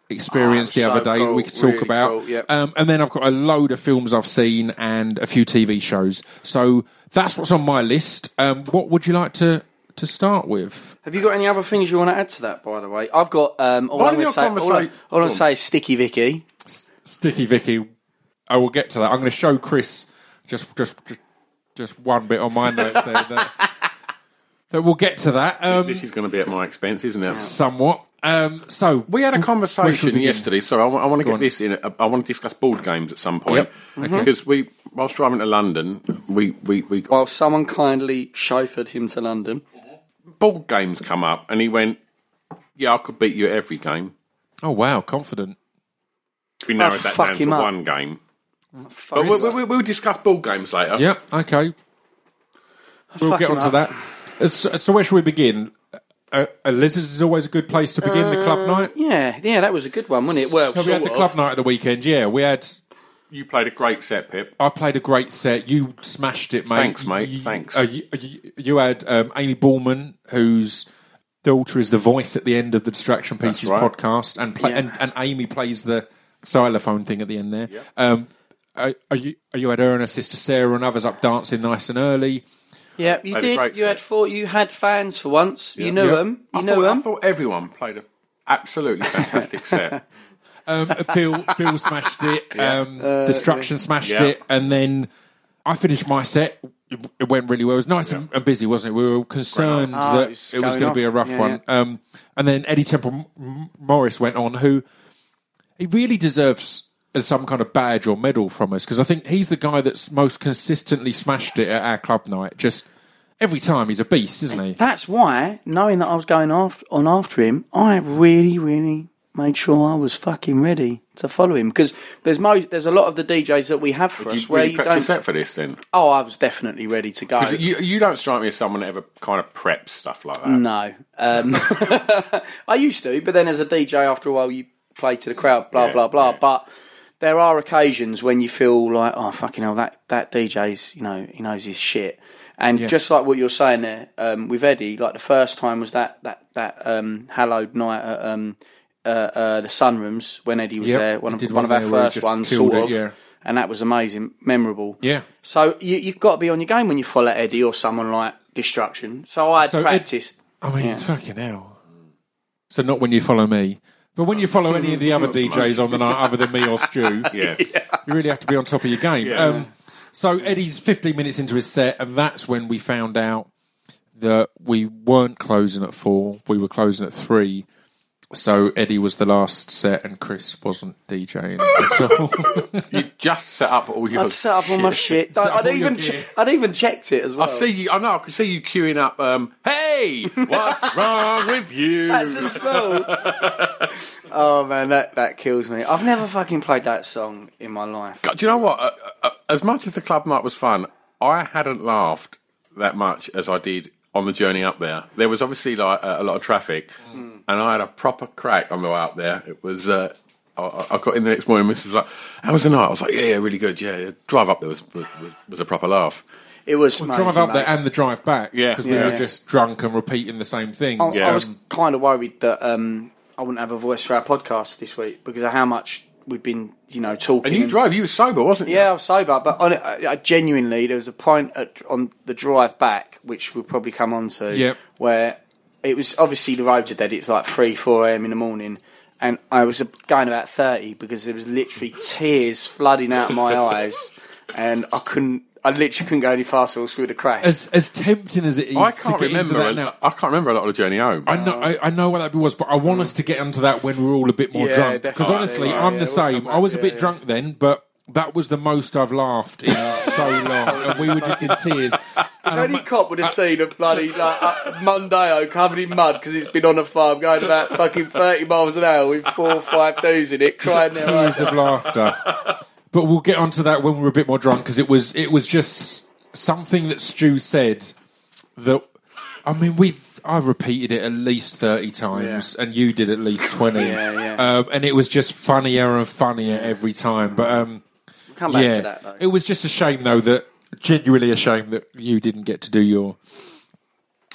experience Oh, the other so day. cool. We could talk Really about. cool, yep. um, and then I've got a load of films I've seen and a few TV shows. So that's what's on my list. Um, what would you like to to start with? Have you got any other things you want to add to that? By the way, I've got. Um, all I'm going to your say. All, I, all I'm going to say is Sticky Vicky. Sticky Vicky. I will get to that. I'm going to show Chris just just just, just one bit on my notes there. That, that we'll get to that. Um, This is going to be at my expense, isn't it? somewhat. Um, so We had a Where should we conversation yesterday. Sorry, I, want to get on. this in. I want to discuss board games at some point Yep. Okay. because we, whilst driving to London, we we we got While someone kindly chauffeured him to London. board games come up, and he went, "Yeah, I could beat you at every game." Oh wow, confident. We narrowed that fuck down to one game. But we, we, we, we'll discuss board games later. Yep. Okay. We'll Fuck get him on to that. Uh, So, so where should we begin? Uh, a lizards is always a good place to begin the club night. Yeah, yeah, that was a good one, wasn't it? Well, So we had the sort club night at the weekend. Yeah, we had. You played a great set, Pip. I played a great set. You smashed it, mate. Thanks, mate. You, Thanks. Uh, you, you, you had um, Amy Ballman, whose daughter is the voice at the end of the Distraction Pieces right. podcast, and, play, Yeah. and and Amy plays the xylophone thing at the end there. Um, are, are you? Are you had her and her sister Sarah and others up dancing nice and early? Yeah, you did. great You had four. You had fans for once. You knew Yeah. them. You I knew thought, I thought everyone played a absolutely fantastic [laughs] set. Um, Bill Bill smashed it. [laughs] Um, Destruction smashed Yeah. it, and then I finished my set. It, it went really well. It was nice and, and busy, wasn't it? We were all concerned Ah, that it it was was, going going to be a rough Yeah, one. Um, and then Eddie Temple M- Morris went on, who he really deserves some kind of badge or medal from us because I think he's the guy that's most consistently smashed it at our club night. Just every time, he's a beast, isn't he? That's why, knowing that I was going off on after him, I really, really made sure I was fucking ready to follow him because there's mo- there's a lot of the DJs that we have for Did us you where really you prep your set for this then? Oh, I was definitely ready to go. You, you don't strike me as someone that ever kind of preps stuff like that. No, um, [laughs] I used to, but then as a DJ, after a while, you play to the crowd, blah Yeah, blah blah. yeah. But there are occasions when you feel like, oh fucking hell, that that DJ's you know he knows his shit. And Yeah. just like what you're saying there um, with Eddie, like the first time was that that that um, hallowed night at um, uh, uh, the Sunrooms when Eddie was Yep, there, one of one, of our there where he first ones, sort it, of. yeah. And that was amazing, memorable. Yeah. So you, you've got to be on your game when you follow Eddie or someone like Destruction. So I had So Ed- practiced. I mean, Yeah. fucking hell. So not when you follow me, but when you follow any of the other [laughs] DJs on the night other than me or Stu, [laughs] Yeah. you really have to be on top of your game. Yeah. Um, so Eddie's 15 minutes into his set, and that's when we found out that we weren't closing at four, we were closing at three. So Eddie was the last set, and Chris wasn't DJing at [laughs] all. You just set up all your. I'd set up all my shit. Set up I'd even che- I'd even checked it as well. I see you. I know. I can see you queuing up. Um, hey, what's [laughs] wrong with you? That's a smell. [laughs] oh man, that that kills me. I've never fucking played that song in my life. God, Do you know what? Uh, uh, as much as the club night was fun, I hadn't laughed that much as I did on the journey up there. There was obviously like a, a lot of traffic, and I had a proper crack on the way up there. It was. Uh, I, I got in the next morning. Mrs was like, "How was the night?" I was like, "Yeah, yeah, really good. Yeah, yeah. drive up there was was, was a proper laugh." It was drive amazing, up there and the drive back. Yeah. Because we Yeah. were just drunk and repeating the same thing. I, Yeah. I was kind of worried that um, I wouldn't have a voice for our podcast this week because of how much we've been, you know, talking. And you drove. You were sober, wasn't you? Yeah, I was sober, but on it, I, I genuinely, there was a point at, on the drive back, which we'll probably come on to, Yep. where it was obviously the roads are dead. It's like three, four a.m. in the morning, and I was going about thirty because there was literally tears flooding out of my [laughs] eyes, and I couldn't. I literally couldn't go any faster, or else we would have crashed. as as tempting as it is I can't get into remember. that a- now. I can't remember a lot of the journey home. I know, I, I know what that was, but I want us to get onto that when we're all a bit more Yeah, drunk. Because definitely. honestly, Yeah, I'm yeah, the we'll same. come I was a back, bit yeah, drunk then, but that was the most I've laughed in [laughs] so long, and we were just in tears. If any cop would have seen a bloody like a Mondeo covered in mud because it's been on a farm going about fucking thirty miles an hour with four or five dudes in it crying their eyes Tears of laughter. [laughs] But we'll get onto that when we're a bit more drunk because it was it was just something that Stu said that I mean we I repeated it at least thirty times and you did at least twenty. [laughs] Yeah, yeah. Um, and it was just funnier and funnier every time. But um, Come back yeah, to that though. it was just a shame though that genuinely a shame that you didn't get to do your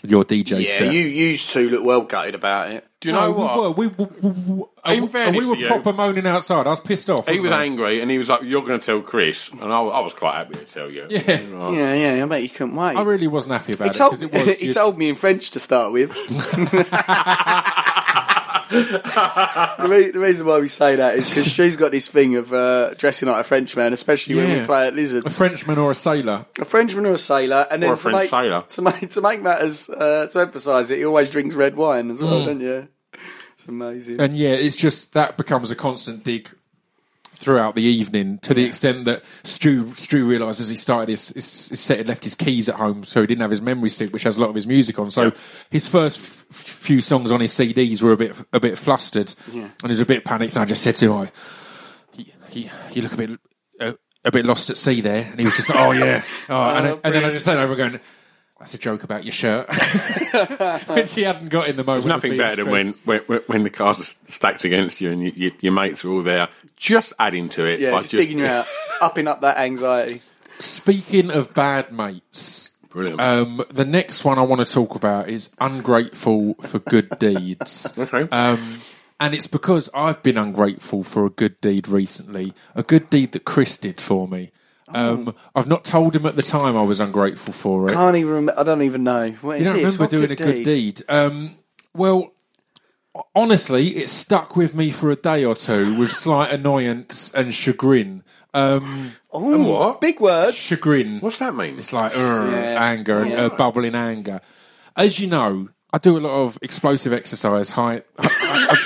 your DJ yeah, set. you used to look well gutted about it. Do you know No, we were. We, we, we, we- In and fairness we were to you- proper moaning outside. I was pissed off. He wasn't I? angry, and he was like, "You're going to tell Chris," and I, I was quite happy to tell you. Yeah. Yeah, yeah, I bet you couldn't wait. I really wasn't happy about he it told, because it [laughs] was. he you- told me in French to start with. [laughs] [laughs] the, re- the reason why we say that is because she's got this thing of uh, dressing like a Frenchman, especially when Yeah. we play at Lizards. a Frenchman or a sailor. A Frenchman or a sailor, and then Or a to French make, sailor. To make to make matters uh, to emphasise it, he always drinks red wine as Mm. well, don't you? It's amazing. And yeah, it's just that becomes a constant dig throughout the evening to the extent that Stu Stu realised as he started his, his, his set, he left his keys at home, so he didn't have his memory stick, which has a lot of his music on. So his first f- few songs on his CDs were a bit a bit flustered, and he was a bit panicked. And I just said to him, "You, you, look a bit." Uh, a bit lost at sea there, and he was just like, "Oh yeah," [laughs] oh, and, I- and then I just turned over going, "That's a joke about your shirt," [laughs] which he hadn't got in the moment. There's nothing better than when, when when the cards are stacked against you and you, you, your mates are all there, just adding to it. yeah, by just, digging you out, [laughs] upping up that anxiety. Speaking of bad mates, Brilliant. um, the next one I want to talk about is ungrateful for good [laughs] deeds. okay. Um, and it's because I've been ungrateful for a good deed recently, a good deed that Chris did for me. Um, I've not told him at the time I was ungrateful for it. Can't even. Rem- I don't even know. What You don't this? remember What doing a good deed? Um, well, honestly, it stuck with me for a day or two with slight [laughs] annoyance and chagrin. Um, Oh, what? Big words. chagrin. What's that mean? It's like Yeah. anger and Yeah. uh, bubbling anger. As you know, I do a lot of explosive exercise, high, [laughs]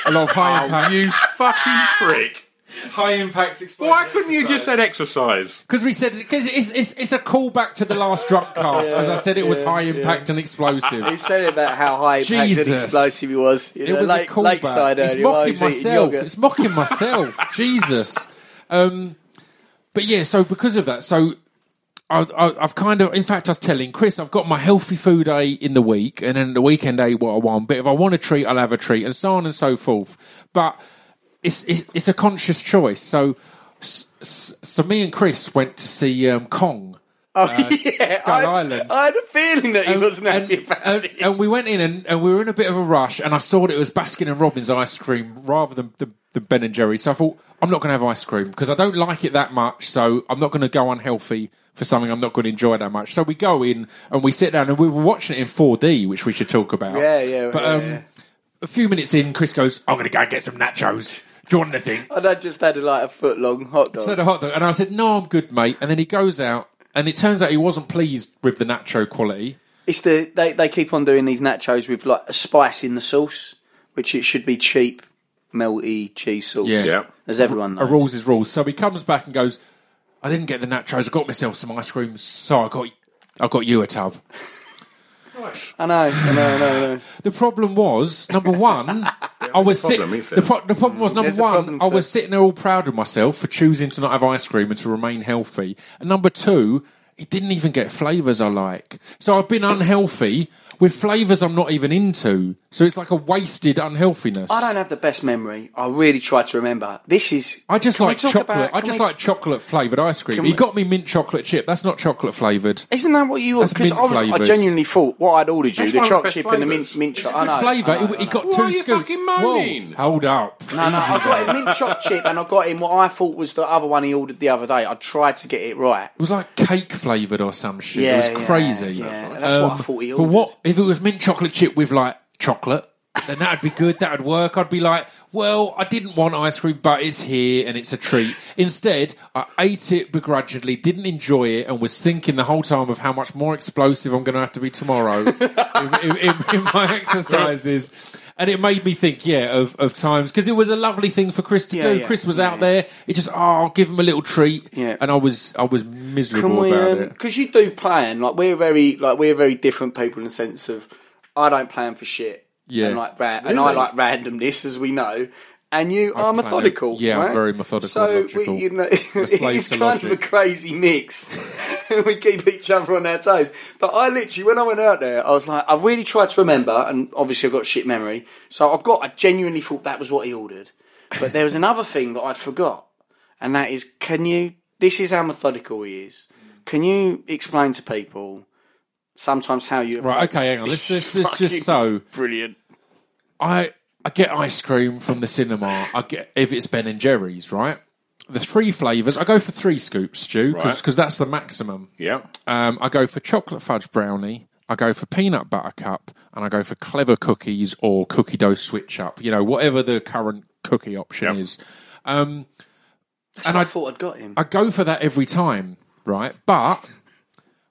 a lot of high impact, you fucking prick! High impact explosive. Why couldn't you just said exercise? Because we said because it's, it's it's a callback to the last drunk [laughs] cast. as I said, it was yeah, high impact and explosive. [laughs] He said about how high impact and explosive he was. You It know, was lake, a callback. lakeside it's mocking myself. yogurt. It's mocking myself. [laughs] Jesus. Um, but yeah, so because of that, so I, I, I've kind of, in fact, I was telling Chris, I've got my healthy food day in the week, and then the weekend I eat what I want. But if I want a treat, I'll have a treat, and so on and so forth. But it's it, it's a conscious choice. So, so me and Chris went to see um, Kong. Oh [laughs] yeah, Skull I, Island. I had a feeling that he And- wasn't happy and, about and- it. and we went in and, and we were in a bit of a rush, and I saw that it was Baskin and Robbins ice cream rather than the, the Ben and Jerry. So I thought I'm not going to have ice cream because I don't like it that much. So I'm not going to go unhealthy for something I'm not going to enjoy that much. So we go in and we sit down and we were watching it in 4D, which we should talk about. Yeah, yeah, But yeah, um, yeah. a few minutes in, Chris goes, "I'm going to go and get some nachos." Do you want anything? [laughs] and I just had like a foot long hot dog. said a hot dog, and I said, "No, I'm good, mate." And then he goes out, and it turns out he wasn't pleased with the nacho quality. It's the they, they keep on doing these nachos with like a spice in the sauce, which it should be cheap, melty cheese sauce. Yeah. Yeah. as everyone A rules is rules. So he comes back and goes, "I didn't get the nachos. I got myself some ice cream, so I got I got you a tub." I know, I know, I know, I know. The problem was number one, [laughs] I was problem, sitting. is there? The, pro- the problem was mm. number There's a one, problem I was sitting there all proud of myself for choosing to not have ice cream and to remain healthy. And number two, it didn't even get flavours I like. So I've been unhealthy with flavours I'm not even into. So it's like a wasted unhealthiness. I don't have the best memory. I really tried to remember. This is. I just like chocolate. about- I just we like chocolate flavoured ice cream. Can He got me mint chocolate chip. That's not chocolate flavoured. Isn't that what you? That's Because I was, I genuinely thought what I'd ordered you, That's the one of the choc best chip and the mint mint It's choc. a I know, Flavour. I know, He, he I got Why two are you scoops. fucking Whoa, moaning? hold up. No, no, I got him mint choc chip, and I got him what I thought was the other one he ordered the other day. I tried to get it right. It was like cake flavoured or some shit. Yeah, it was yeah, crazy. yeah. That's what I Um, thought he For ordered. what? If it was mint chocolate chip with like chocolate, then that'd be good. That'd work. I'd be like, well, I didn't want ice cream, but it's here and it's a treat. Instead, I ate it begrudgingly, didn't enjoy it, and was thinking the whole time of how much more explosive I'm going to have to be tomorrow [laughs] in, in, in, in my exercises. And it made me think, yeah, of, of times because it was a lovely thing for Chris to Yeah, do. yeah, Chris was yeah, out there. It just, oh, I'll give him a little treat. Yeah. And I was, I was miserable we? about um, it. Because you do plan. Like we're very, like we're very different people in the sense of I don't plan for shit. Yeah. And like ra- and I like randomness, as we know. And you I are methodical. Yeah, I'm very methodical So we, you know, [laughs] it's kind of a crazy mix. [laughs] we keep each other on our toes. But I literally, when I went out there, I was like, I really tried to remember, and obviously I've got shit memory. So I got, I genuinely thought that was what he ordered. But there was [laughs] another thing that I forgot, and that is, can you? This is how methodical he is. Can you explain to people sometimes how you? Right, okay, hang on. Let's, This let's, is let's just so brilliant. I I get ice cream from the cinema. I get if it's Ben and Jerry's, right? The three flavors. I go for three scoops, Stu, because Right. that's the maximum. Yeah. Um, I go for chocolate fudge brownie. I go for peanut butter cup, and I go for clever cookies or cookie dough switch up. You know, whatever the current cookie option Yep. is. Um, And I thought I'd got him. I go for that every time, right? But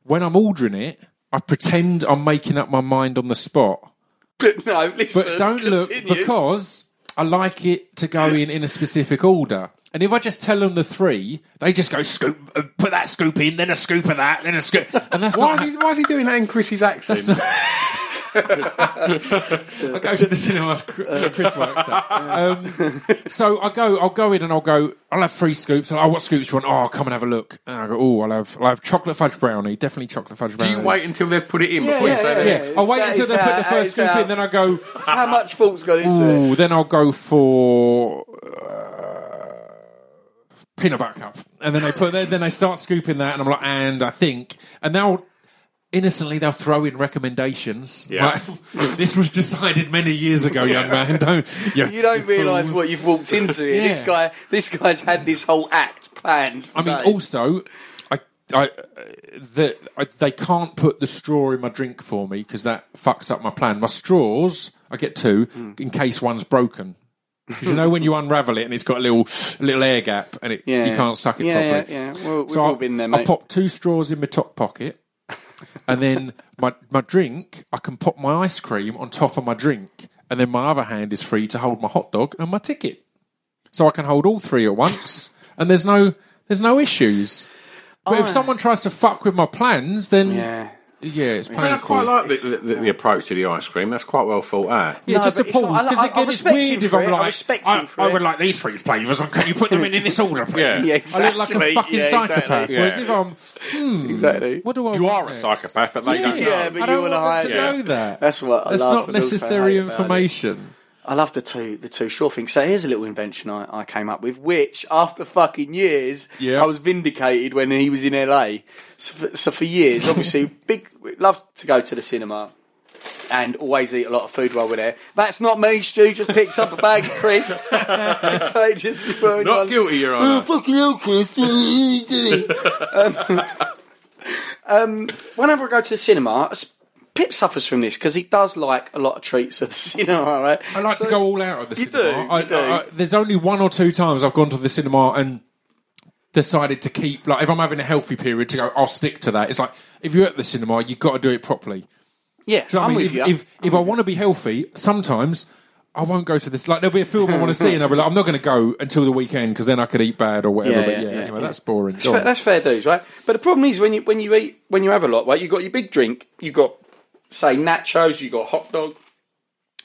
when I'm ordering it, I pretend I'm making up my mind on the spot. But no, listen. But don't look because I like it to go in in a specific order. And if I just tell them the three, they just go scoop, uh, put that scoop in, then a scoop of that, then a scoop, [laughs] and that's Why not. is, he, why is he doing that in Chris's accent? I go to the cinema. uh, Chris works at. Um, so I go. I'll go in and I'll go. I'll have three scoops. And, oh, what scoops do you want? Oh, come and have a look. And I go. Oh, I'll have. I'll have chocolate fudge brownie. Definitely chocolate fudge brownie. Do brownie. you wait until they've put it in before yeah, you say yeah, that? Yeah, yeah. I'll wait That until is they put how- the first it's scoop how- in. Then I go. That's how much thought's gone into it. Ooh, then I'll go for uh, peanut butter cup, and then they put then they start scooping that, and I'm like, and I think, and they'll innocently they'll throw in recommendations. Yeah. Like, [laughs] this was decided many years ago, young man. Don't [laughs] you, You don't realise what you've walked into here. This guy, this guy's had this whole act planned. For I mean, days. also, I, I, uh, the, I, they can't put the straw in my drink for me because that fucks up my plan. My straws, I get two in case one's broken. 'Cause you know when you [laughs] unravel it and it's got a little a little air gap and it, yeah, you can't suck it yeah, properly. Yeah, yeah. Well, we've So all I, been there, mate. I mate. pop two straws in my top pocket, and then my my drink. I can pop my ice cream on top of my drink, and then my other hand is free to hold my hot dog and my ticket. So I can hold all three at once, and there's no there's no issues. But if Oh. someone tries to fuck with my plans, then yeah. Yeah, it's I, mean, I quite like the, the, the approach to the ice cream. That's quite well thought out. Yeah, No, just a but not- pause I- because I- I again, it's respect him weird if for I'm it. I like, respect I, him for I it. would like these three flavours. and Can you put them in in this order, please? Yeah. Yeah, I look like a fucking Yeah, psychopath. exactly. Whereas if I'm, hmm, Exactly. what do I? You want are a psychopath, but they don't know. Yeah, but I you don't wanna want them to it. know that. That's what I That's love not necessary hate about information. I love the two the two short things. So here's a little invention I, I came up with, which after fucking years, Yeah. I was vindicated when he was in LA. So for, so for years, obviously, [laughs] big love to go to the cinema. And always eat a lot of food while we're there. That's not me, Stu. Just picked up a bag of crisps. [laughs] Just Not one- guilty, Your Oh, Honour. fucking hell, Chris. What are you doing? um, um, whenever I go to the cinema, Pip suffers from this because he does like a lot of treats at the [laughs] cinema, right? I like So- to go all out at the You cinema. do, you I, do. I- there's only one or two times I've gone to the cinema and decided to keep like if I'm having a healthy period to go, I'll stick to that. It's like if you're at the cinema, you've got to do it properly. Yeah, Do you know I'm I mean? with if you. if, if I want to be healthy, sometimes I won't go to this. Like there'll be a film I want to see, and I'll be like, I'm not going to go until the weekend because then I could eat bad or whatever. Yeah, but yeah, yeah, yeah, anyway, yeah. that's boring. That's fair, on. that's fair dues, right? But the problem is when you when you eat when you have a lot, right? You have got your big drink, you have got say nachos, you got hot dog,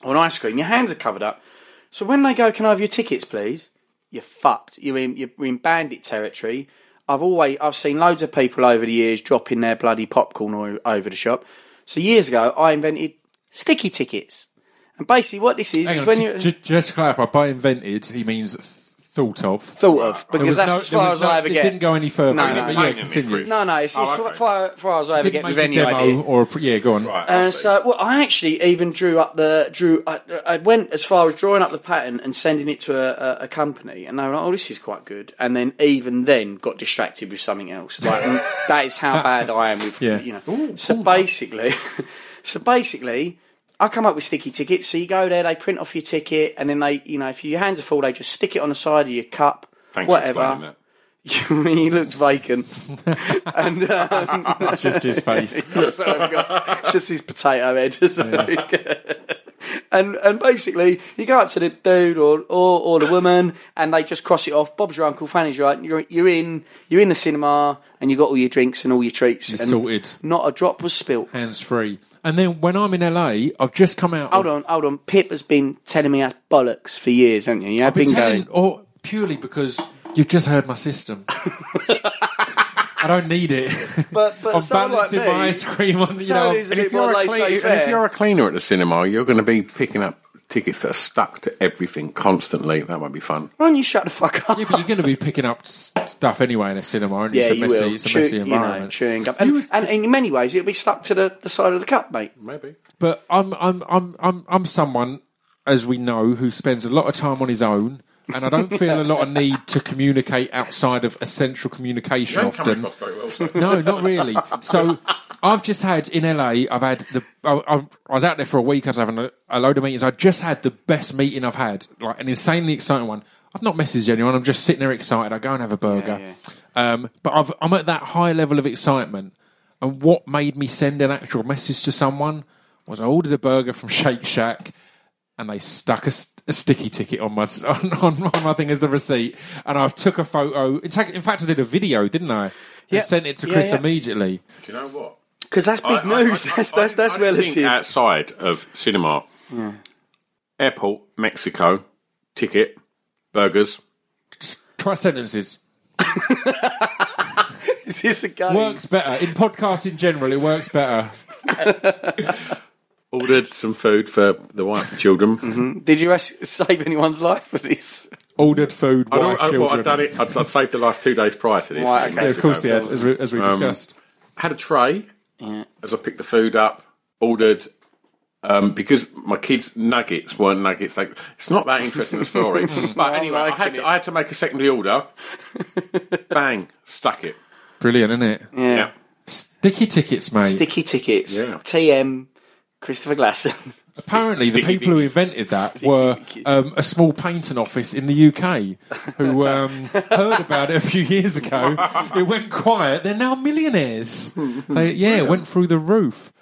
or an ice cream. Your hands are covered up. So when they go, "Can I have your tickets, please?" You're fucked. You're in you're in bandit territory. I've always I've seen loads of people over the years dropping their bloody popcorn o- over the shop. So years ago, I invented sticky tickets. And basically, what this is Hang is on, when you just to clarify, by invented he means thought of. thought of because that's no- as far as no- I ever it get. didn't go any further. No, no, but no. yeah, Hang continue. Chris. No, no, it's, it's Oh, okay. far, far as I ever Didn't get make with a any demo idea. or a, pr- yeah, go on. Right, And see. so, well, I actually even drew up the drew. I, I went as far as drawing up the pattern and sending it to a, a, a company, and they were like, "Oh, this is quite good." And then even then, got distracted with something else. Like and [laughs] that is how bad I am with Yeah. you know. [laughs] so basically, so basically. I come up with sticky tickets. So you go there, they print off your ticket, and then they, you know, if your hands are full, they just stick it on the side of your cup, Thanks for whatever. explaining that. [laughs] he looks vacant, [laughs] and um, It's just his [laughs] face. that's what I've got. It's just his potato head. So- [laughs] and and basically, you go up to the dude or, or or the woman, and they just cross it off. Bob's your uncle, Fanny's aunt. You're you're in you're in the cinema, and you got all your drinks and all your treats. It's and sorted. Not a drop was spilt. Hands free. And then when I'm in LA, I've just come out. Hold of, on, hold on. Pip has been telling me that's bollocks for years, haven't you? Have I've been been telling, going. or purely because you've just heard my system. [laughs] I don't need it. [laughs] But but I'm someone like me, my ice cream on, you know. And if you're, a clean, and if you're a cleaner at the cinema, you're going to be picking up tickets that are stuck to everything constantly. That might be fun. Why don't you shut the fuck up? Yeah, but you're going to be picking up s- stuff anyway in a cinema, you? Yeah, it's a you messy, will. it's a Chew- messy you know, environment. chewing gum, and, and in many ways, it'll be stuck to the, the side of the cup, mate. Maybe. But I'm I'm I'm I'm I'm someone, as we know, who spends a lot of time on his own, and I don't feel a lot of need to communicate outside of essential communication You don't come often. very well, so. No, not really. So I've just had in LA. I've had the. I, I, I was out there for a week. I was having a, a load of meetings. I just had the best meeting I've had, like an insanely exciting one. I've not messaged anyone. I'm just sitting there excited. I go and have a burger. Um, but I've, I'm at that high level of excitement. And what made me send an actual message to someone was I ordered a burger from Shake Shack. And they stuck a, st- a sticky ticket on my on, [laughs] on, on my thing as the receipt, and I took a photo. In fact, in fact, I did a video, didn't I? Yeah. Sent it to Yeah, Chris yeah. immediately. Do you know what? Because that's big I- I- news. I- that's I- that's that's I think relative. outside of cinema, airport, Mexico, ticket, burgers. Try sentences. [laughs] Is this a game? Works better in podcasts in general. It works better. [laughs] Ordered some food for the wife, and children. Mm-hmm. Did you ask, save anyone's life with this? Ordered food, I'd, wife, I'd, children. well, I'd done it. I'd, I'd saved the life two days prior to this. Right, okay. Yeah, of course, he had, as we, as we um, discussed. Had a tray as I picked the food up. Ordered um, because my kids' nuggets weren't nuggets. Like it's not that interesting a story. [laughs] Mm. but anyway, I had to. I had to make a secondary order. [laughs] Bang, stuck it. Brilliant, isn't it? Yeah. Yeah. Sticky tickets, mate. Sticky tickets. Yeah. TM. Christopher Glasson. Apparently, the people who invented that were um, a small painting office in the UK who um, heard about it a few years ago. It went quiet. They're now millionaires. They, yeah, it went through the roof.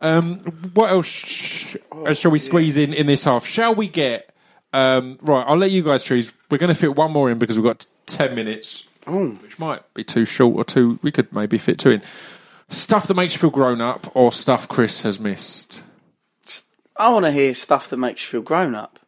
Um, what else sh- uh, shall we squeeze in in this half? Shall we get um, right? I'll let you guys choose. We're going to fit one more in because we've got ten minutes, which might be too short or too. We could maybe fit two in. Stuff that makes you feel grown up, or stuff Chris has missed. I want to hear stuff that makes you feel grown up.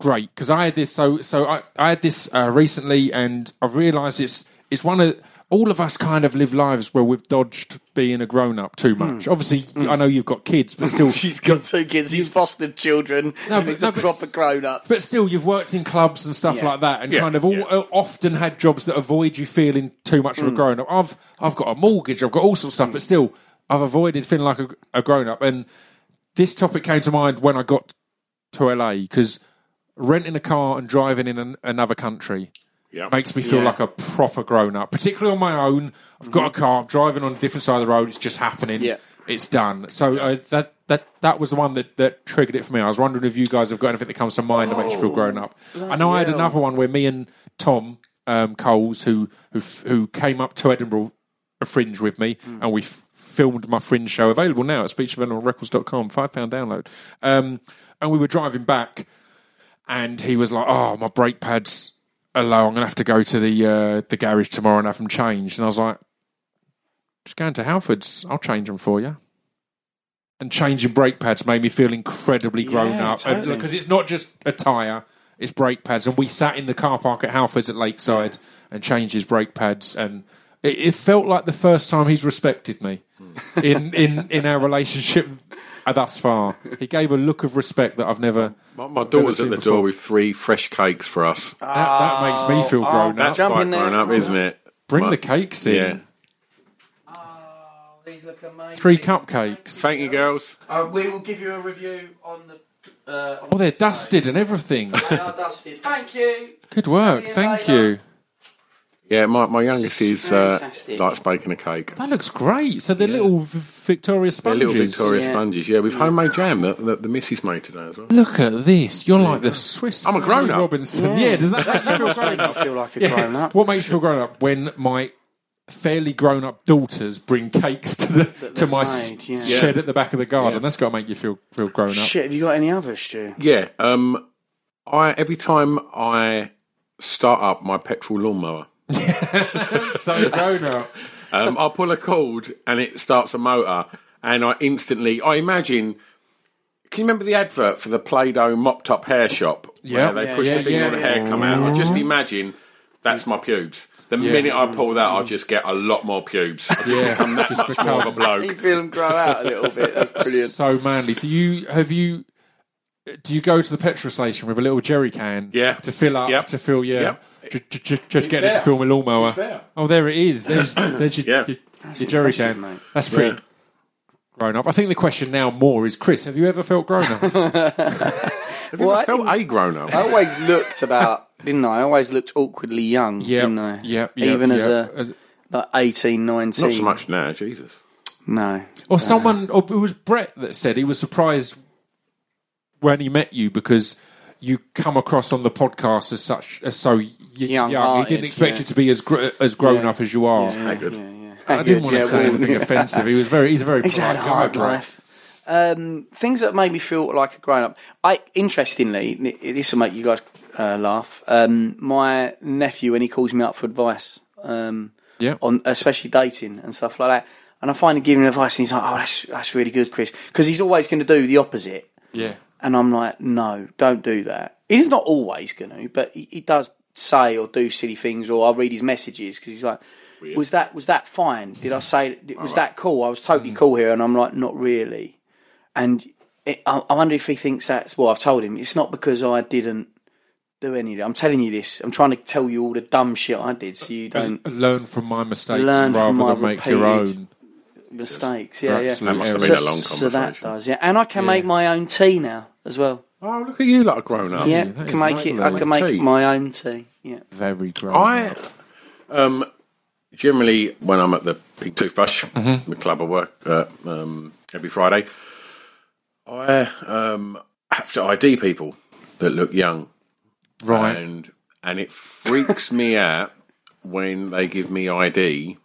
great because I had this so so I, I had this uh, recently and I've realised it's it's one of all of us kind of live lives where we've dodged being a grown up too Hmm. much. Obviously, hmm. I know you've got kids, but still, [laughs] She's got two kids. He's fostered children. No, but- he's no, a proper grown up. but still, you've worked in clubs and stuff Yeah. like that, and Yeah, kind of all, yeah. often had jobs that avoid you feeling too much of a hmm. grown up. I've I've got a mortgage, I've got all sorts of stuff, but hmm. still, I've avoided feeling like a, a grown up. And this topic came to mind when I got to LA because renting a car and driving in an, another country Yeah. makes me feel Yeah. like a proper grown up, particularly on my own. I've got a car, I'm driving on a different side of the road. It's just happening. Yeah. It's done. So uh, that that that was the one that, that triggered it for me. I was wondering if you guys have got anything that comes to mind that makes you feel grown up. I know I had hell. another one where me and Tom um, Coles, who who f- who came up to Edinburgh a Fringe with me, and we f- filmed my Fringe show available now at speechdevelopmentrecords.com, five pound download. Um, and we were driving back, and he was like, "Oh, my brake pads low. I'm gonna have to go to the uh, the garage tomorrow and have them changed." And I was like, "Just going to Halfords. I'll change them for you." And changing brake pads made me feel incredibly grown Yeah, up, totally. because it's not just a tyre; it's brake pads. And we sat in the car park at Halfords at Lakeside and changed his brake pads, and it, it felt like the first time he's respected me in in in our relationship thus far. He gave a look of respect that I've never. My, my daughter's seen at the before. door with three fresh cakes for us. That, that makes me feel Oh, grown up. That's quite grown up, isn't it? Bring But- the cakes in. Yeah. Oh, these look amazing. Three cupcakes. Thank you, girls. Uh, we will give you a review on the. Uh, on Oh, they're dusted and everything. They are dusted. Thank you. Good work. See you Thank later. you. Yeah, my, my youngest is uh, Fantastic. likes baking a cake. That looks great. So they're little v- Victoria They're sponges. little Victoria Yeah. sponges, yeah, with homemade jam that, that the missus made today as well. Look at this. You're like the Swiss. I'm a grown-up. Army Robinson. Yeah. does that, that, that feels I feel like a grown up. [laughs] What makes you feel grown up when my fairly grown up daughters bring cakes to the to they've my made, s- yeah. shed at the back of the garden? Yeah. That's got to make you feel feel grown up. Shit, have you got any others, Stu? Yeah, um, I every time I start up my petrol lawnmower, [laughs] so grown up. um, I'll pull a cord and it starts a motor, and I instantly I imagine. Can you remember the advert for the Play-Doh mop-top hair shop? Yeah. where they Yeah, push yeah, the thing yeah, and all the hair come out. I just imagine that's my pubes. The minute I pull that, I just get a lot more pubes. I just Yeah, become that just much more of a become- You feel them grow out a little bit. That's [laughs] brilliant. So manly. Do you have you? Do you go to the petrol station with a little jerry can? Yeah. To fill up. Yep. To fill your. Yep. Ju- ju- ju- just getting it to there. fill my lawnmower. There. Oh, there it is. There's, [coughs] there's your, Yeah. your, your jerry can. mate. That's pretty Yeah. grown up. I think the question now more is, Chris, have you ever felt grown up? [laughs] [laughs] Have you Well, ever I felt a grown up? I always looked about, didn't I? I always looked awkwardly young, yeah. didn't I? Yeah. Even as yeah. a like 18, 19. Not so much now, Jesus. No. Or someone, or it was Brett that said he was surprised when he met you because you come across on the podcast as such as so y- young. He Young-hearted, didn't expect yeah. you to be as gr- as grown Yeah. up as you are. Yeah, good. yeah, yeah. I didn't want to Yeah, say well, anything offensive. He was very, he's a very [laughs] He's had a polite guy, hard life. Um, things that made me feel like a grown up. I interestingly, this will make you guys uh, laugh. Um, my nephew, when he calls me up for advice, um, Yeah. on especially dating and stuff like that, and I find him giving advice, and he's like, "Oh, that's that's really good, Chris," because he's always going to do the opposite. Yeah. And I'm like, no, don't do that. He's not always going to, but he, he does say or do silly things, or I'll read his messages because he's like, was that was that fine? Did I say was that cool? I was totally Mm. cool here, and I'm like, not really. And it, I, I wonder if he thinks that's well. I've told him it's not because I didn't do any. I'm telling you this. I'm trying to tell you all the dumb shit I did, so you don't Learn from my mistakes rather than make your own. Mistakes. Yeah, yeah. Absolute That must have errors. been a long So that does, yeah. And I can make my own tea now as well. Oh, look at you, like a grown up. Yeah, that can make it. I can make Tea. my own tea. Yeah. Very grown I up. um, generally, when I'm at the Pink Toothbrush, Mm-hmm. the club I work at um, every Friday, I um, have to ID people that look young, Right. and and it freaks me out when they give me ID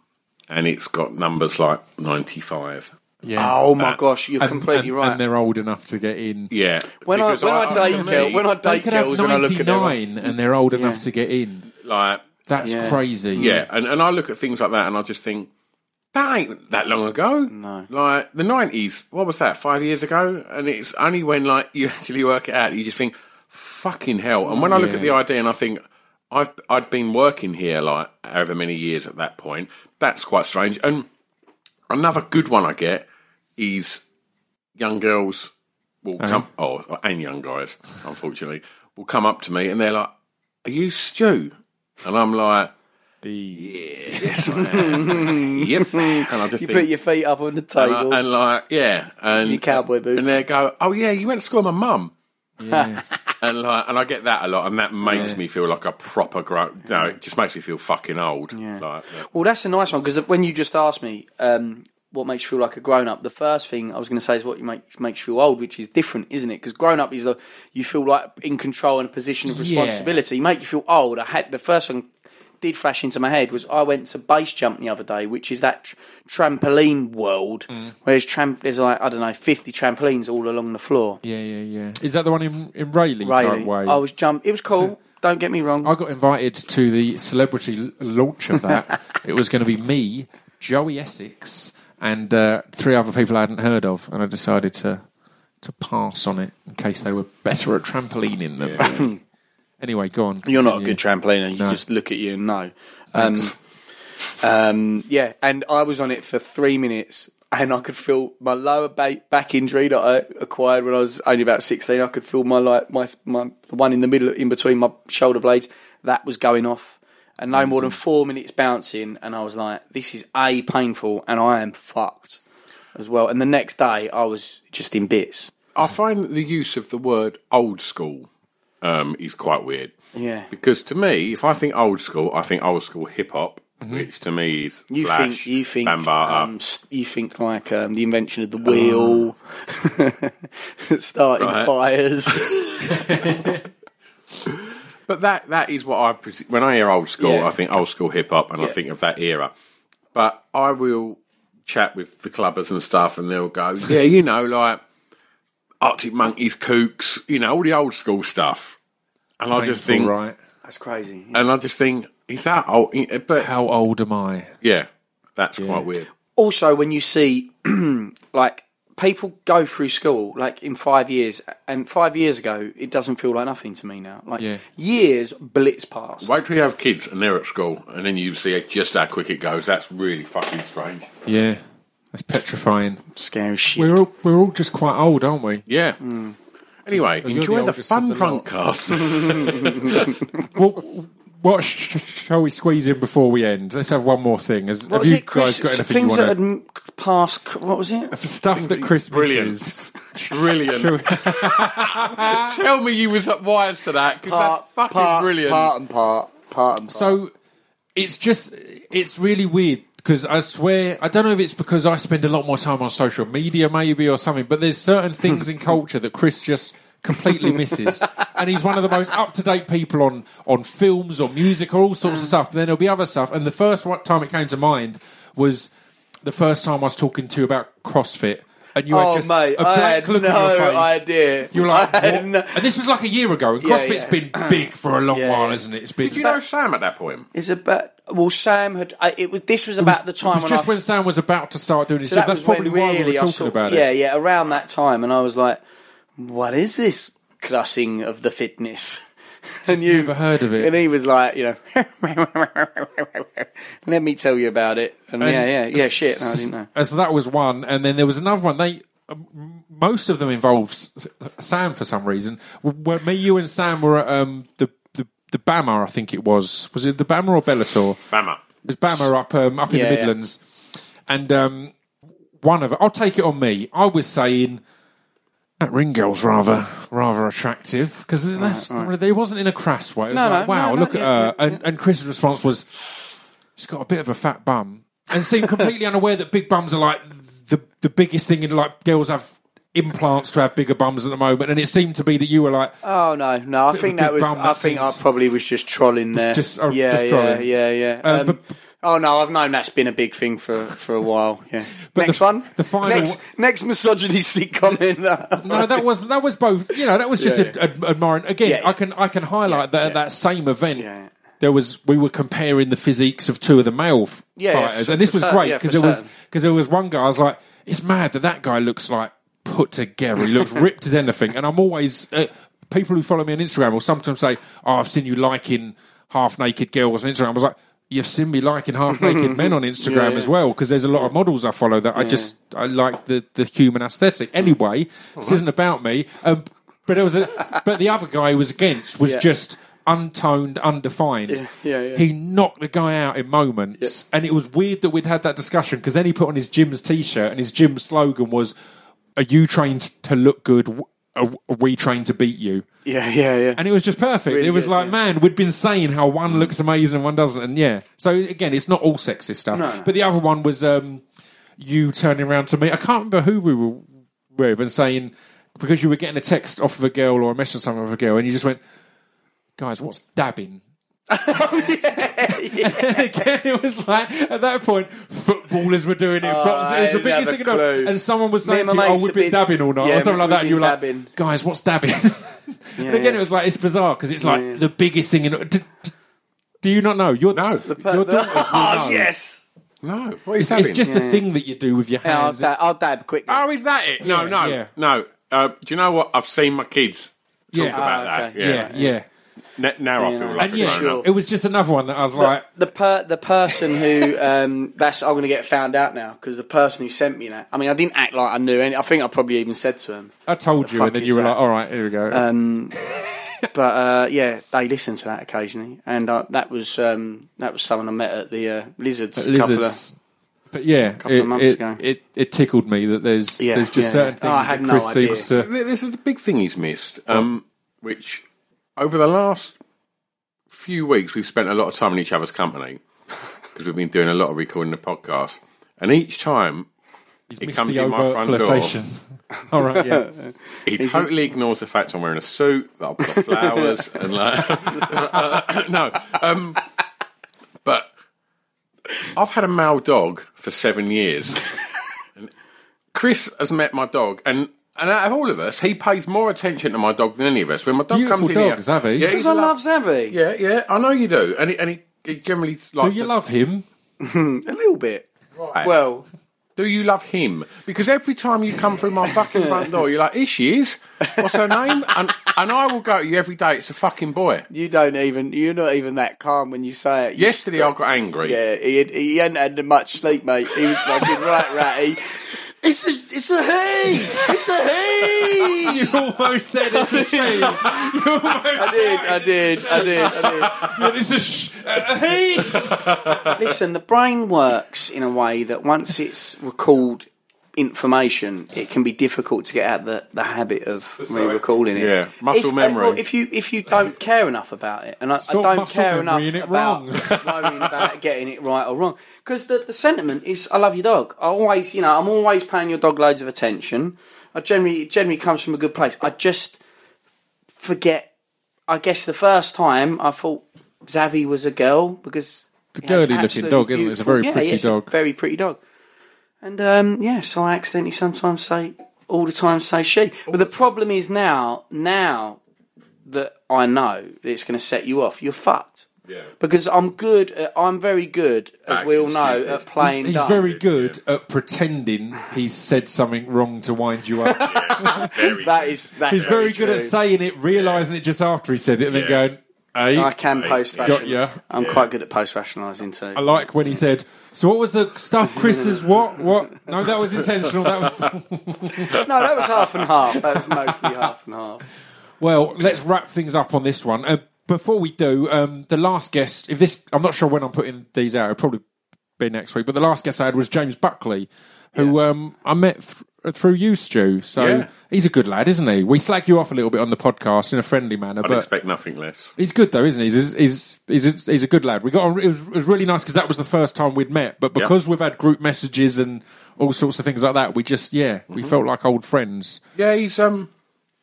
and it's got numbers like ninety five. Yeah. Oh my gosh, you're And- completely and- right. And they're old enough to get in. Yeah, when I because when I, for date me, girl, when I They date could have girls and I look at them, 99 and they're old enough to get in. like That's Yeah. crazy. Yeah, and, and I look at things like that and I just think, that ain't that long ago. No. Like, the 90s, what was that, five years ago? And it's only when, like, [laughs] you actually work it out, you just think, fucking hell. And when I look Yeah. at the ID and I think, I've I'd been working here like however many years at that point. That's quite strange. And another good one I get is young girls will uh-huh. come, oh, and young guys, unfortunately, will come up to me and they're like, "Are you Stu?" And I'm like, "Yes, I [laughs] am." yep. And I just You think, put your feet up on the and, table. I- and like, yeah, and Your cowboy boots. and they go, "Oh yeah, you went to school with my mum." Yeah. [laughs] And like, and I get that a lot, and that makes me feel like a proper grown. No, it just makes me feel fucking old. Yeah. Like, Well, that's a nice one because when you just asked me um, what makes you feel like a grown up, the first thing I was going to say is what you make, makes you feel old, which is different, isn't it? Because grown up is the you feel like in control and a position of Yeah. responsibility. You make you feel old. I had the first one did flash into my head was I went to base jump the other day, which is that tr- trampoline world Mm. where there's, tramp- there's like I don't know fifty trampolines all along the floor. yeah, yeah, yeah. Is that the one in in Rayleigh Really, type way? I was jump. It was cool. [laughs] Don't get me wrong. I got invited to the celebrity launch of that. [laughs] it was going to be me, Joey Essex, and uh, three other people I hadn't heard of, and I decided to to pass on it in case they were better at trampolining than me. [laughs] anyway, go on. You're not a good trampoliner. You No. just look at you and know. Um, um, yeah, and I was on it for three minutes, and I could feel my lower back injury that I acquired when I was only about sixteen. I could feel my like my my the one in the middle, in between my shoulder blades, that was going off, and no more than four minutes bouncing, and I was like, "This is a painful, and I am fucked." As well, and the next day I was just in bits. I find the use of the word old school um, is quite weird. Yeah, Because to me, if I think old school, I think old school hip hop, which to me is You Flash, think you think Bambaataa. um, you think like um, the invention of the wheel, [laughs] starting fires. [laughs] But that that is what I pres- when I hear old school, Yeah. I think old school hip hop, and I think of that era. But I will chat with the clubbers and stuff, and they'll go, "Yeah, you know, like Arctic Monkeys, Kooks, you know, all the old school stuff." And I just think, right? That's crazy. and I just think, is that old? But How old am I? yeah, that's quite weird. Also, when you see [clears throat] like people go through school like in five years, and five years ago, it doesn't feel like nothing to me now. Like Yeah. years blitz past. Wait till you have kids and they're at school, and then you see just how quick it goes. That's really fucking strange. Yeah, that's petrifying. Scary shit. We're all, we're all just quite old, aren't we? Yeah. Mm. Anyway, you're enjoy the the, oldest fun of the lot. drunk cast. [laughs] [laughs] What, what sh- shall we squeeze in before we end? Let's have one more thing. Has, what have was you it, Chris? guys got anything you Things that had to... m- passed. What was it? Stuff that Chris Brilliant. misses. [laughs] brilliant. Tell me you was wise to that because that's fucking brilliant. Part and part. Part and part. So it's just it's really weird because I swear I don't know if it's because I spend a lot more time on social media maybe or something, but there's certain things in [laughs] culture that Chris just completely misses, [laughs] and he's one of the most up to date people on on films or music or all sorts of stuff. And Then there'll be other stuff, and the first one time it came to mind was the first time I was talking to you about CrossFit. And you Oh, had just mate, a I blank had look no on your face. idea. You were like, what? no- and this was like a year ago. And Yeah, CrossFit's yeah. been big for a long Yeah, while, yeah. isn't it? It's been. Did you know Sam at that point? Is about well, Sam had. I, it was. This was about the time It was when just I when Sam was about to start doing his So job. that That's when probably why we were I talking saw- about yeah, it. Yeah, yeah, around that time, and I was like, "What is this classing of the fitness?" [laughs] and you never heard of it. And he was like, "You know, [laughs] let me tell you about it." And, And yeah, yeah, yeah. Shit, no, I s- didn't know. And so that was one, and then there was another one. They um, most of them involved S- Sam for some reason. Where me, you, and Sam were at um, the the the BAMMA, I think it was. Was it the BAMMA or Bellator? BAMMA. It was BAMMA up um, up in Yeah, the yeah. Midlands, and um, one of it. I'll take it on me. I was saying that ring girl's rather rather attractive because there wasn't in a crass way. It was No, like, no, wow, no, look at her. and, and Chris's response was, she's got a bit of a fat bum, and seemed completely [laughs] unaware that big bums are like the the biggest thing in like girls have implants to have bigger bums at the moment, and it seemed to be that you were like. Oh no, no. I think that was. I think I probably was just trolling there. just- oh, yeah, just yeah, yeah, yeah. Uh, Um, but- oh no, I've known that's been a big thing for for a while. Yeah. [laughs] But next the- one. the final- Next, next misogynistic comment. [laughs] No, that was that was both. You know, that was just Yeah, ad- ad- admiring. Again, Yeah. I can I can highlight that at that same event. There was we were comparing the physiques of two of the male f- Yeah, yeah, fighters, for- and this was great because there was because there was one guy. I was like, it's mad that that guy looks like put together. He looks [laughs] ripped as anything. And I'm always uh, people who follow me on Instagram will sometimes say, "Oh, I've seen you liking." half naked girls on Instagram. I was like, you've seen me liking half naked [laughs] men on Instagram Yeah, as well because there's a lot of models I follow that I just I like the the human aesthetic. Anyway, this isn't about me. Um, but it was a, but the other guy was against was Yeah. just untoned, undefined. Yeah, yeah, yeah. He knocked the guy out in moments, and it was weird that we'd had that discussion because then he put on his gym's t-shirt and his gym slogan was, "Are you trained to look good? W- Are are we trained to beat you?" Yeah, yeah, yeah. And it was just perfect. Really it was good, like, yeah. man, we'd been saying how one looks amazing and one doesn't, and yeah. So again, it's not all sexist stuff. No. But the other one was um, you turning around to me. I can't remember who we were with and saying because you were getting a text off of a girl or a message something of a girl, and you just went, "Guys, what's dabbing?" [laughs] [laughs] and again, it was like at that point, footballers were doing it. boxers, it was the biggest thing. the- clue. And someone was saying to you, "Oh, we've been been- dabbing all night," Yeah, or something like that. And you were been like, dabbing. "Guys, what's dabbing?" [laughs] and again, it was like it's bizarre because it's like Yeah. the biggest thing in. Do, do you not know? Your, No. your daughters will [laughs] oh know. yes. No, what is It's, it's that? just a thing that you do with your Yeah, I'll, hands. I'll dab quickly. Oh, is that it? No, Yeah, no, yeah. no. Uh, do you know what? I've seen my kids talk Yeah. about that. okay. Yeah. yeah, yeah. N- now I Yeah. feel like And a yeah, grown up. it was just another one that I was like, the per, the person who um, that's I'm going to get found out now because the person who sent me that. I mean, I didn't act like I knew any. I think I probably even said to him. I told The you, and then is you were that? like, all right, here we go. Um, [laughs] but uh, yeah, they listen to that occasionally, and uh, that was um, that was someone I met at the uh, Lizards. a couple of- lizards. But yeah, couple of it, months it, ago. it, it tickled me that there's Yeah, there's just yeah, certain yeah. things Oh, I that had no Chris idea. seems to. There- There's a big thing he's missed, um, which over the last few weeks we've spent a lot of time in each other's company [laughs] because we've been doing a lot of recording the podcast, and each time He's It comes the in my overt front door. [laughs] all right, yeah. he totally ignores the fact I'm wearing a suit, that I've got flowers, [laughs] and like no, um, but I've had a male dog for seven years. and Chris has met my dog, and and out of all of us, he pays more attention to my dog than any of us. When my dog Beautiful comes in dogs, here, have he? Yeah, Because he's I a lo- love Zavi Yeah, yeah, I know you do, and he, and he, he generally Do likes. you to- love him? [laughs] a little bit. Right. Well, Do you love him? Because every time you come through my fucking front door, you're like, here she is. What's her name? [laughs] And and I will go to you every day. It's a fucking boy. you don't even you're not even that calm when you say it. You Yesterday I got angry. Yeah, he, had, he hadn't had much sleep, mate. He was fucking right [laughs] ratty. It's a, it's a he! It's a he! [laughs] You almost said it's a [laughs] shame. You almost I did, I did, I did, I said it's a sh- hey. did. Listen, the brain works in a way that once it's recalled information, it can be difficult to get out the, the habit of re-recalling it. Yeah, muscle if, memory. well, if you if you don't care enough about it, and I, I don't care enough it about wrong. [laughs] worrying about getting it right or wrong, because the, the sentiment is, I love your dog. I always, you know, I'm always paying your dog loads of attention. I generally it generally comes from a good place. I just forget. I guess the first time I thought Zavi was a girl because It's a girly looking dog, isn't it? It's a very yeah, pretty yeah, it's a dog. very pretty dog. And um, yeah, so I accidentally sometimes say all the time say she. But the problem is now, now that I know that it's going to set you off, you're fucked. Yeah. Because I'm good. At, I'm very good, as we all know, stupid. at playing. He's dumb. very good at pretending he's said something wrong to wind you up. [laughs] Very [laughs] That is. That's He's very, good true. at saying it, realising it just after he said it, and then going, "Hey." I can post Got ration. ya. I'm quite good at post rationalising too. I like when he said, "So what was the stuff, [laughs] Chris's what? What? No, that was intentional. That was." [laughs] no, that was half and half. That was mostly half and half. Well, let's wrap things up on this one. Uh, before we do, um, the last guest, if this, I'm not sure when I'm putting these out, it'll probably be next week, but the last guest I had was James Buckley, who um, I met th- through you, Stu. So Yeah. he's a good lad, isn't he? We slag you off a little bit on the podcast in a friendly manner, I'd but expect nothing less. he's good though, isn't he? He's he's he's a, he's a good lad. We got on, it, was, it was really nice because that was the first time we'd met, but because we've had group messages and all sorts of things like that, we just yeah, Mm-hmm. we felt like old friends. Yeah, he's um.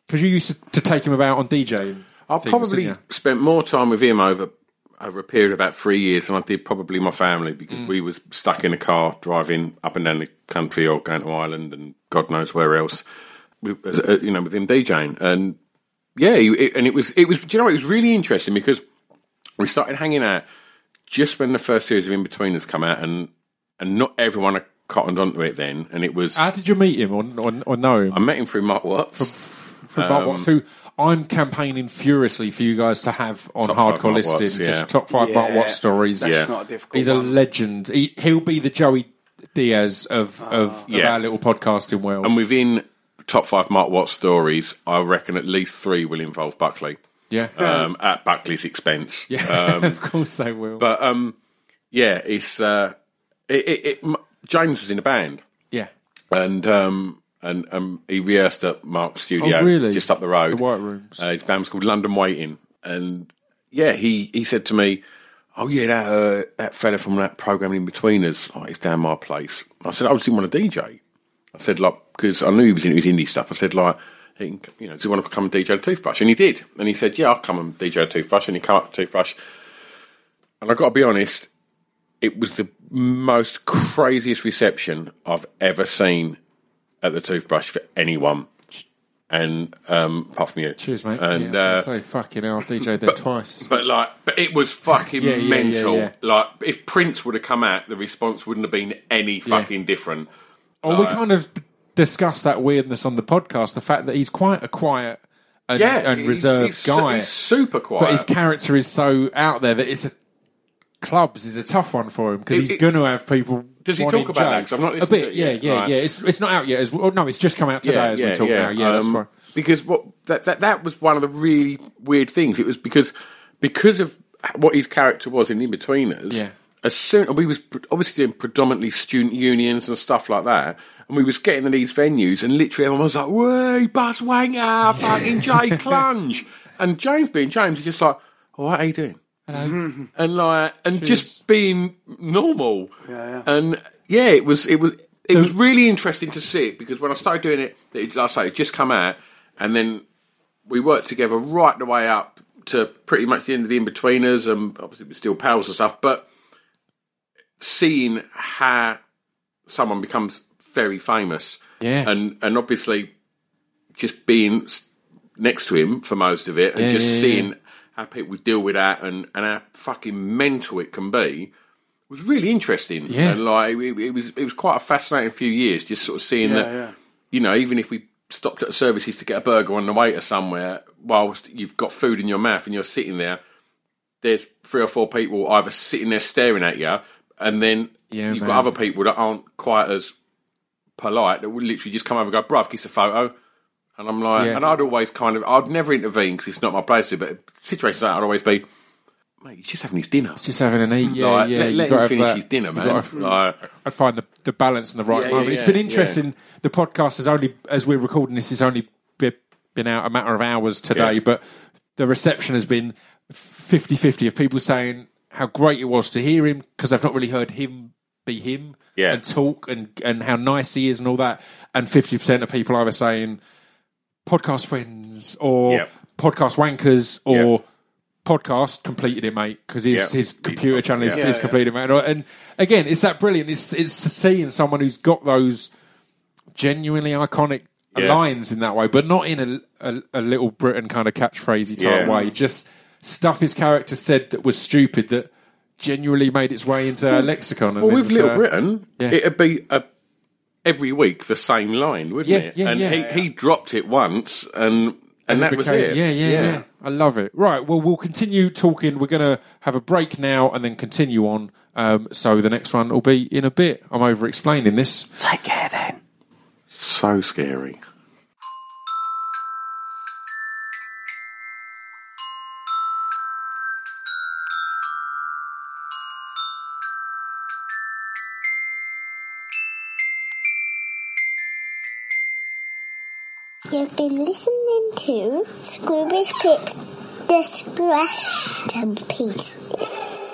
Because you used to, to take him about on DJing. I've things, probably spent more time with him over over a period of about three years and I did probably my family Mm. because we was stuck in a car driving up and down the country or going to Ireland and God knows where else. We, as, uh, you know, with him DJing and yeah, it, and it was it was. Do you know it was really interesting because we started hanging out just when the first series of Inbetweeners come out and and not everyone had cottoned onto it then, and it was. How did you meet him or, or, or know him? I met him through Mark Watts. from Mark Watts, who I'm campaigning furiously for you guys to have on Top hardcore Mark listing Watts, yeah. just top five Mark Yeah, Watt stories. That's Yeah. not a difficult He's a legend. He, he'll be the Joey Diaz of, of, of Yeah. our little podcasting world. And within top five Mark Watt stories, I reckon at least three will involve Buckley yeah, um, at Buckley's expense. yeah. [laughs] of course they will. But um, yeah, it's uh, it, it, it, James was in a band, yeah, and um, and um, he rehearsed at Mark's studio Oh, really? just up the road. the White Rooms. Uh, his band was called London Waiting, and yeah, he he said to me, "Oh yeah, that uh, that fella from that program Inbetweeners, oh, he's down my place." I said, "I just didn't want to DJ." I said, like, because I knew he was into his indie stuff. I said, like, he can, you know, do you want to come and DJ the Toothbrush? And he did, and he said, "Yeah, I'll come and DJ the Toothbrush." And he came up to Toothbrush, and I got to be honest, it was the most craziest reception I've ever seen at the Toothbrush for anyone. And um, apart from you, Cheers, mate. And yeah, uh, was fucking hell, I've DJ'd there twice. but like, but it was fucking Yeah, yeah, mental. Like, if Prince would have come out, the response wouldn't have been any fucking different. Oh, we kind of discussed that weirdness on the podcast. The fact that he's quite a quiet and, Yeah, and reserved he's, su- guy, He's super quiet. but his character is so out there that it's a clubs is a tough one for him because he's going to have people. Does he talk about that? Joe. 'Cause I've not a bit. to it yeah, yeah, Right. yeah. It's it's not out yet. As well, no, it's just come out today as we talk now. Yeah, that's um. Because what that, that that was one of the really weird things. It was because because of what his character was in Inbetweeners. Yeah. As soon we was obviously doing predominantly student unions and stuff like that, and we was getting to these venues, and literally everyone was like, "Way, Buzz Wanger, fucking Jay [laughs] Clunge," and James being James, he's just like, "Oh, what are you doing?" [laughs] and like and just being normal. yeah. And yeah, it was it was it was really interesting to see it because when I started doing it, it like I say, it just come out, and then we worked together right the way up to pretty much the end of the inbetweeners, and obviously we're still pals and stuff. But seeing how someone becomes very famous, Yeah. and and obviously just being next to him for most of it, and Yeah, just yeah, yeah. seeing how people deal with that, and and how fucking mental it can be. Was really interesting, Yeah. and like it, it was, it was quite a fascinating few years. Just sort of seeing that, yeah. you know, even if we stopped at services to get a burger on the way to somewhere, whilst you've got food in your mouth and you're sitting there, there's three or four people either sitting there staring at you, and then Yeah, you've man. got other people that aren't quite as polite that would literally just come over and go, "Bruv, kiss a photo." And I'm like, Yeah. and I'd always kind of, I'd never intervene because it's not my place to, but situations like that, I'd always be, mate, he's just having his dinner. He's Just having an eat. Yeah, like, yeah. let, let him finish that- his dinner, man. gotta- Like, I find the, the balance and the right Yeah, moment. yeah, it's been interesting. The podcast has only, as we're recording this, has only been out a matter of hours today, but the reception has been 50 50 of people saying how great it was to hear him because I've not really heard him be him and talk and, and how nice he is and all that. And 50% of people either saying podcast friends or Yeah. podcast wankers or Yeah. podcast completed it, mate, because his, Yeah. his computer channel is, is completed, mate. And, again, it's that brilliant. It's, it's seeing someone who's got those genuinely iconic lines in that way, but not in a, a, a little Britain kind of catchphrasey type way. Just stuff his character said that was stupid that genuinely made its way into our hmm. lexicon. And well, with Little Britain, Yeah. it'd be a, every week the same line, wouldn't Yeah, it? yeah, and yeah. He, he dropped it once, and and, that was became- it. Yeah, yeah, yeah, I love it. Right. Well, we'll continue talking. We're going to have a break now and then continue on. Um, so the next one will be in a bit. I'm over explaining this. Take care then. So scary. You've been listening to Scroobius Pip's Distraction Pieces.